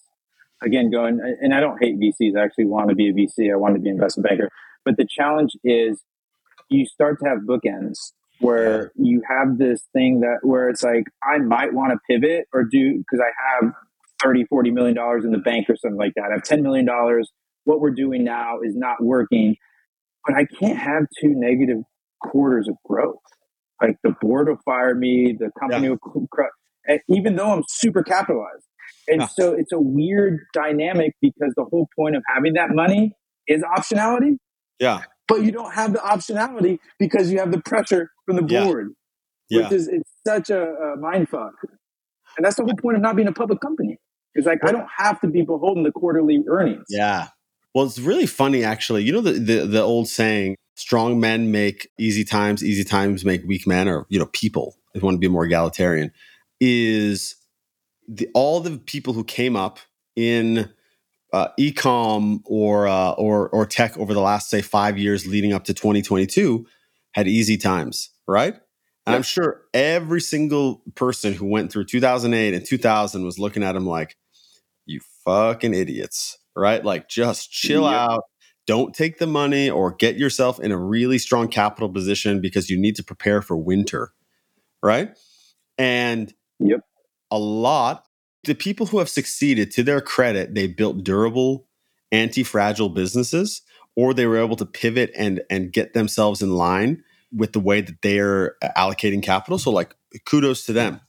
again going, and I don't hate VCs. I actually want to be a VC. I want to be an investment banker. But the challenge is you start to have bookends where you have this thing that where it's like I might want to pivot or do because I have 30, 40 million dollars in the bank or something like that. I have 10 million dollars. What we're doing now is not working, but I can't have two negative quarters of growth. Like the board will fire me, the company will cr- even though I'm super capitalized. And Yeah. so it's a weird dynamic because the whole point of having that money is optionality, Yeah. but you don't have the optionality because you have the pressure from the Yeah. board, Yeah. which is it's such a, a mind fuck. And that's the whole point of not being a public company. It's like I don't have to be beholden to quarterly earnings. Yeah. Well, it's really funny, actually. You know the, the the old saying: "Strong men make easy times, easy times make weak men," or you know, people. If you want to be more egalitarian, is the all the people who came up in uh, ecom or uh, or or tech over the last say five years leading up to 2022 had easy times, right? And I'm sure every single person who went through 2008 and 2000 was looking at him like, "You fucking idiots!" Right? Like, just chill Yep. out. Don't take the money or get yourself in a really strong capital position because you need to prepare for winter, right? And Yep. a lot the people who have succeeded to their credit they built durable anti-fragile businesses or they were able to pivot and and get themselves in line with the way that they're uh, allocating capital so like kudos to them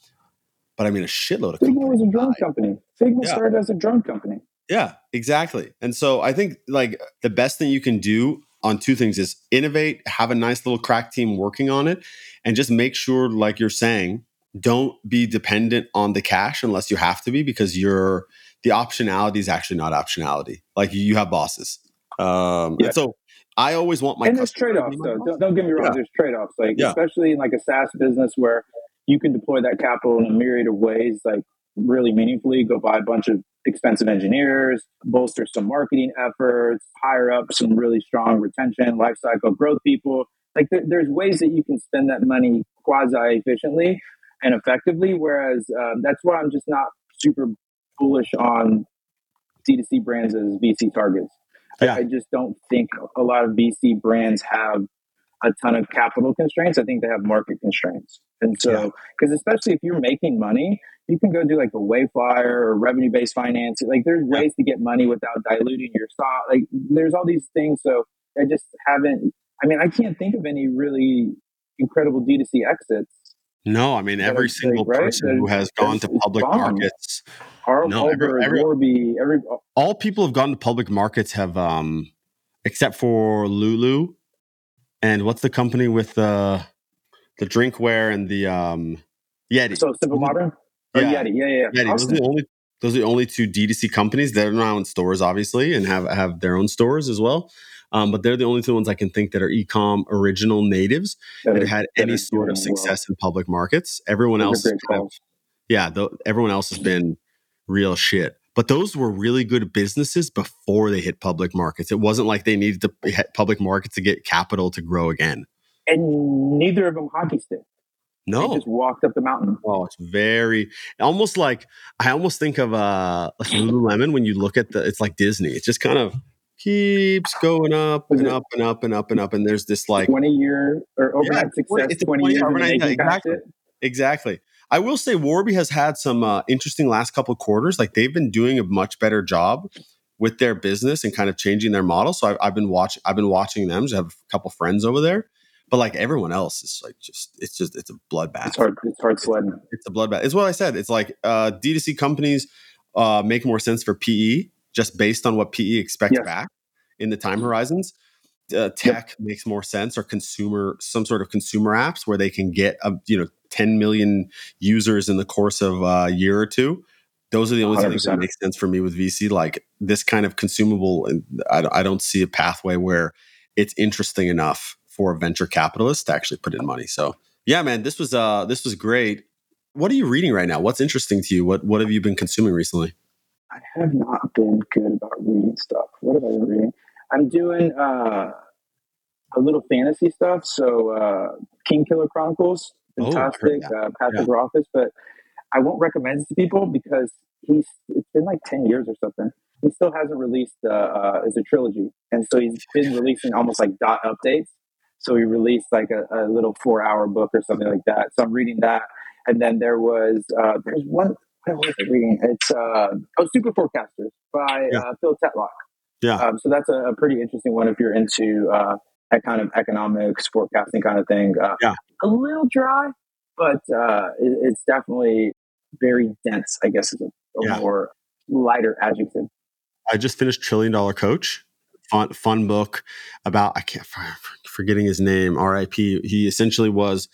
but i mean a shitload of Figma was a drone company. Figma Yeah. started as a drone company. Yeah, exactly. And so I think like the best thing you can do on two things is innovate, have a nice little crack team working on it, and just make sure, like you're saying, don't be dependent on the cash unless you have to be because you're the optionality is actually not optionality. Like you have bosses. Um Yeah. and so I always want my and there's trade-offs be though. Don't, don't get me wrong. Yeah. There's trade-offs, like Yeah. especially in like a SaaS business where you can deploy that capital in a myriad of ways, like really meaningfully. Go buy a bunch of expensive engineers, bolster some marketing efforts, hire up some really strong retention, lifecycle growth people. Like there, there's ways that you can spend that money quasi efficiently and effectively. Whereas um, that's why I'm just not super bullish on D2C brands as VC targets. I- Yeah. I just don't think a lot of VC brands have a ton of capital constraints. I think they have market constraints. And so, because especially if you're making money, you can go do like a Wayflyer or revenue based financing. Like there's ways to get money without diluting your stock. Like there's all these things. So I just haven't, I mean, I can't think of any really incredible D2C exits. No, I mean every single right? person who has gone to public markets Our No, every- Culver, every- Warby, every, all people have gone to public markets have um except for Lulu and what's the company with the the drinkware and the um Yeti. so Simple Modern Yeah. Yeti. Yeah, yeah. Yeti. Those are the only those are the only two D2C companies. They're now in stores, obviously, and have have their own stores as well. Um, but they're the only two ones I can think that are ecom original natives that have had any sort of success in public markets. Everyone Those else, has kind of- yeah, th- everyone else has been real shit. But those were really good businesses before they hit public markets. It wasn't like they needed to hit public markets to get capital to grow again. and neither of them hockey stick. They No, just walked up the mountain. Oh, it's very almost like I almost think of uh like Lululemon when you look at the it's like Disney. It just kind of keeps going up and up and up and up and up. And there's this like Twenty year or overnight Yeah, success. it's Twenty 20 years overnight- exactly. exactly. I will say Warby has had some uh, interesting last couple quarters. Like they've been doing a much better job with their business and kind of changing their model. So I've, I've been watching. I've been watching them. I have a couple friends over there, but like everyone else is like just it's just it's a bloodbath. It's hard. It's hard sledding. it's a bloodbath. It's what I said. It's like uh, D2C companies uh, make more sense for PE just based on what PE expects Yes. back in the time horizons. Uh, tech makes more sense, or consumer, some sort of consumer apps where they can get a, you know 10 million users in the course of a year or two. Those are the only things that make sense for me with VC. Like this kind of consumable, and I, I don't see a pathway where it's interesting enough for venture capitalist to actually put in money. So yeah, man, this was uh this was great. What are you reading right now? What's interesting to you? What what have you been consuming recently? I have not been good about reading stuff. What have I been reading? I'm doing uh, a little fantasy stuff. So uh, Kingkiller Chronicles, Oh, fantastic. uh, Patrick Rothfuss, but I won't recommend it to people because he's. It's been like ten years or something. He still hasn't released uh, uh, as a trilogy, and so he's been releasing almost like dot updates. So he released like a, a little four-hour book or something like that. So I'm reading that, and then there was uh, there's one. What was I reading? It's uh, oh, Super Forecasters by Yeah. uh, Phil Tetlock. Yeah. Um, so that's a, a pretty interesting one if you're into uh, that kind of economics forecasting kind of thing. Uh, Yeah. A little dry, but uh, it, it's definitely very dense. I guess is a, a Yeah. more lighter adjective. I just finished Trillion Dollar Coach. Fun fun book about I can't f- forgetting his name. R.I.P. He essentially was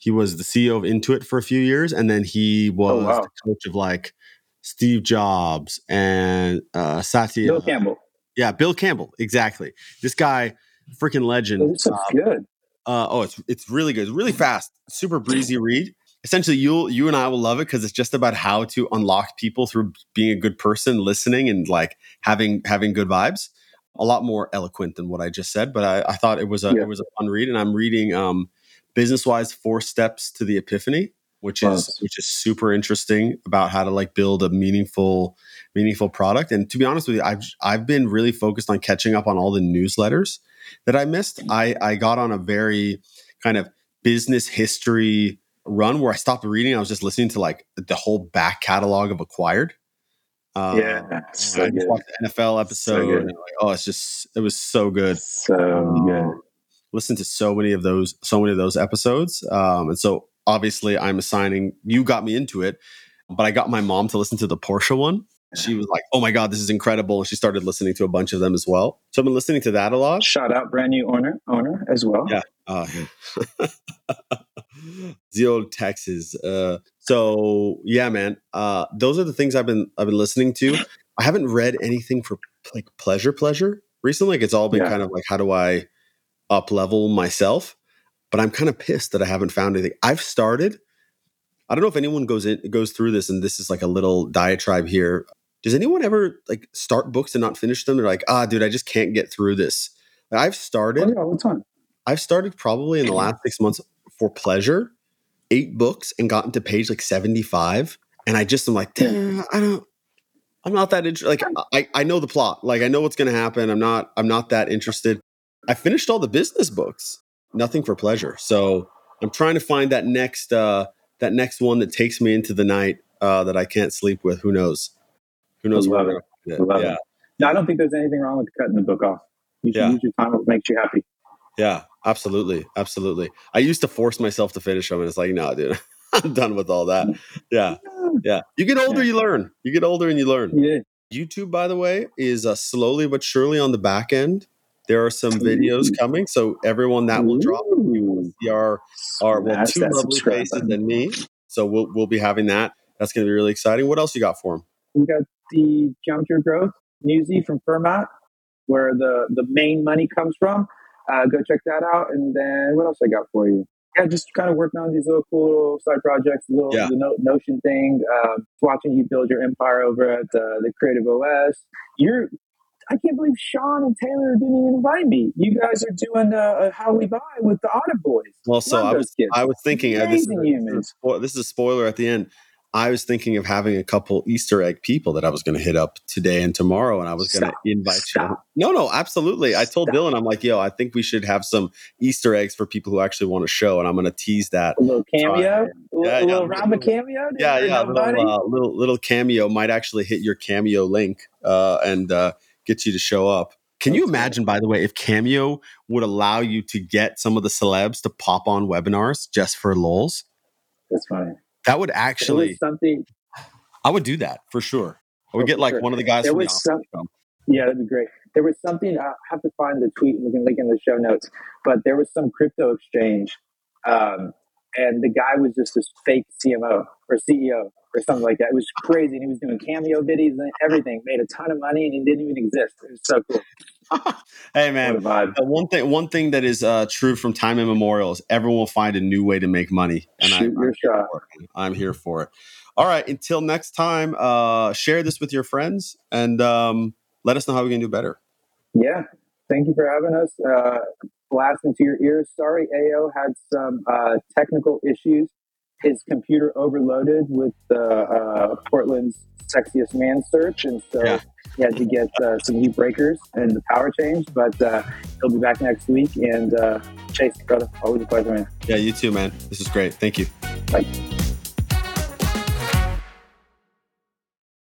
he was the CEO of Intuit for a few years, and then he was wow. the coach of like Steve Jobs and uh, Satya. Bill Campbell. Yeah, Bill Campbell. Exactly. This guy, freaking legend. This is good. Uh, oh, it's it's really good. It's really fast. Super breezy read. essentially you'll you and I will love it because it's just about how to unlock people through being a good person, listening, and like having having good vibes. A lot more eloquent than what I just said, but I, I thought it was a Yeah. it was a fun read, and I'm reading um, business wise four steps to the epiphany, which is which is super interesting about how to like build a meaningful meaningful product. And to be honest with you, I've I've been really focused on catching up on all the newsletters that I missed. I I got on a very kind of business history run where I stopped reading. I was just listening to like the whole back catalog of Acquired. Uh, yeah, so I just watched the NFL episode. good. and like, oh, it's just it was so good. So good. Um, listened to so many of those, so many of those episodes, um, and so obviously I'm assigning. You got me into it, but I got my mom to listen to the Porsche one. She was like, "Oh my god, this is incredible!" And she started listening to a bunch of them as well. So I've been listening to that a lot. Shout out brand new owner owner as well. Yeah. Uh, the old Texas. Uh, so yeah, man. Uh, those are the things I've been I've been listening to. I haven't read anything for like pleasure pleasure recently. Like it's all been Yeah. kind of like how do I up level myself? But I'm kind of pissed that I haven't found anything. I've started. I don't know if anyone goes in goes through this, and this is like a little diatribe here. Does anyone ever like start books and not finish them? They're like, ah, dude, I just can't get through this. I've started. Oh, yeah, all the time. I've started probably in the last six months for pleasure, eight books and gotten to page like 75. And I just am like, "Damn, I don't, I'm not that interested. Like I, I know the plot. Like I know what's going to happen. I'm not, I'm not that interested. I finished all the business books, nothing for pleasure. So I'm trying to find that next, uh, that next one that takes me into the night, uh, that I can't sleep with. Who knows? Who knows? I love where it. I'm I gonna love find it. it. No, I don't think there's anything wrong with cutting the book off. You should Yeah. use your time what makes you happy. Yeah, absolutely, absolutely. I used to force myself to finish them, and it's like, no, dude, I'm done with all that. Yeah, yeah. You get older, you learn. You get older, and you learn. Yeah. YouTube, by the way, is uh, slowly but surely on the back end. There are some videos coming, so everyone that will drop Ooh. see our our well, two lovely faces and me. So we'll we'll be having that. That's going to be really exciting. What else you got for them? We got the Geometry Growth newsy from Fermat, where the, the main money comes from. Uh, go check that out. And then what else I got for you? Yeah, just kind of working on these little cool side projects, a little Yeah. the no, Notion thing. Um, watching you build your empire over at uh, the Creative OS. You're, I can't believe Sean and Taylor didn't even invite me. You guys are doing uh, a How We Buy with the Audit Boys. Well, so I was kids. I was thinking uh, this is, a, this, is a this is a spoiler at the end. I was thinking of having a couple Easter egg people that I was going to hit up today and tomorrow, and I was going to Stop. invite you. No, no, absolutely. I told Stop. Dylan, I'm like, yo, I think we should have some Easter eggs for people who actually want to show, and I'm going to tease that. A little cameo, a Yeah, little, yeah, little Rabah cameo. Yeah, yeah, little, uh, little little cameo might actually hit your cameo link uh, and uh, get you to show up. Can you imagine, by the way, if Cameo would allow you to get some of the celebs to pop on webinars just for lols? That's funny. That would actually something. I would do that for sure. I would get like sure. one of the guys There from was office some- Yeah, that'd be great. There was something. I have to find the tweet. and We can link in the show notes. But there was some crypto exchange, um, and the guy was just this fake CMO or CEO or something like that. It was crazy. And he was doing cameo videos and everything. Made a ton of money, and he didn't even exist. It was so cool. Hey man, What a vibe. uh, one thing one thing that is uh, true from time immemorial is everyone will find a new way to make money, and I, Shoot I'm, here shot. for it. I'm here for it. All right, until next time, uh, share this with your friends and um, let us know how we can do better. Yeah. Thank you for having us. Uh, blast into your ears. Sorry, AO had some uh, technical issues. His computer overloaded with the uh, Portland's sexiest man search, and so Yeah. he had to get uh, some heat breakers and the power change. But uh, he'll be back next week. And uh, Chase, brother, always a pleasure, man. Yeah, you too, man. This is great. Thank you. Bye.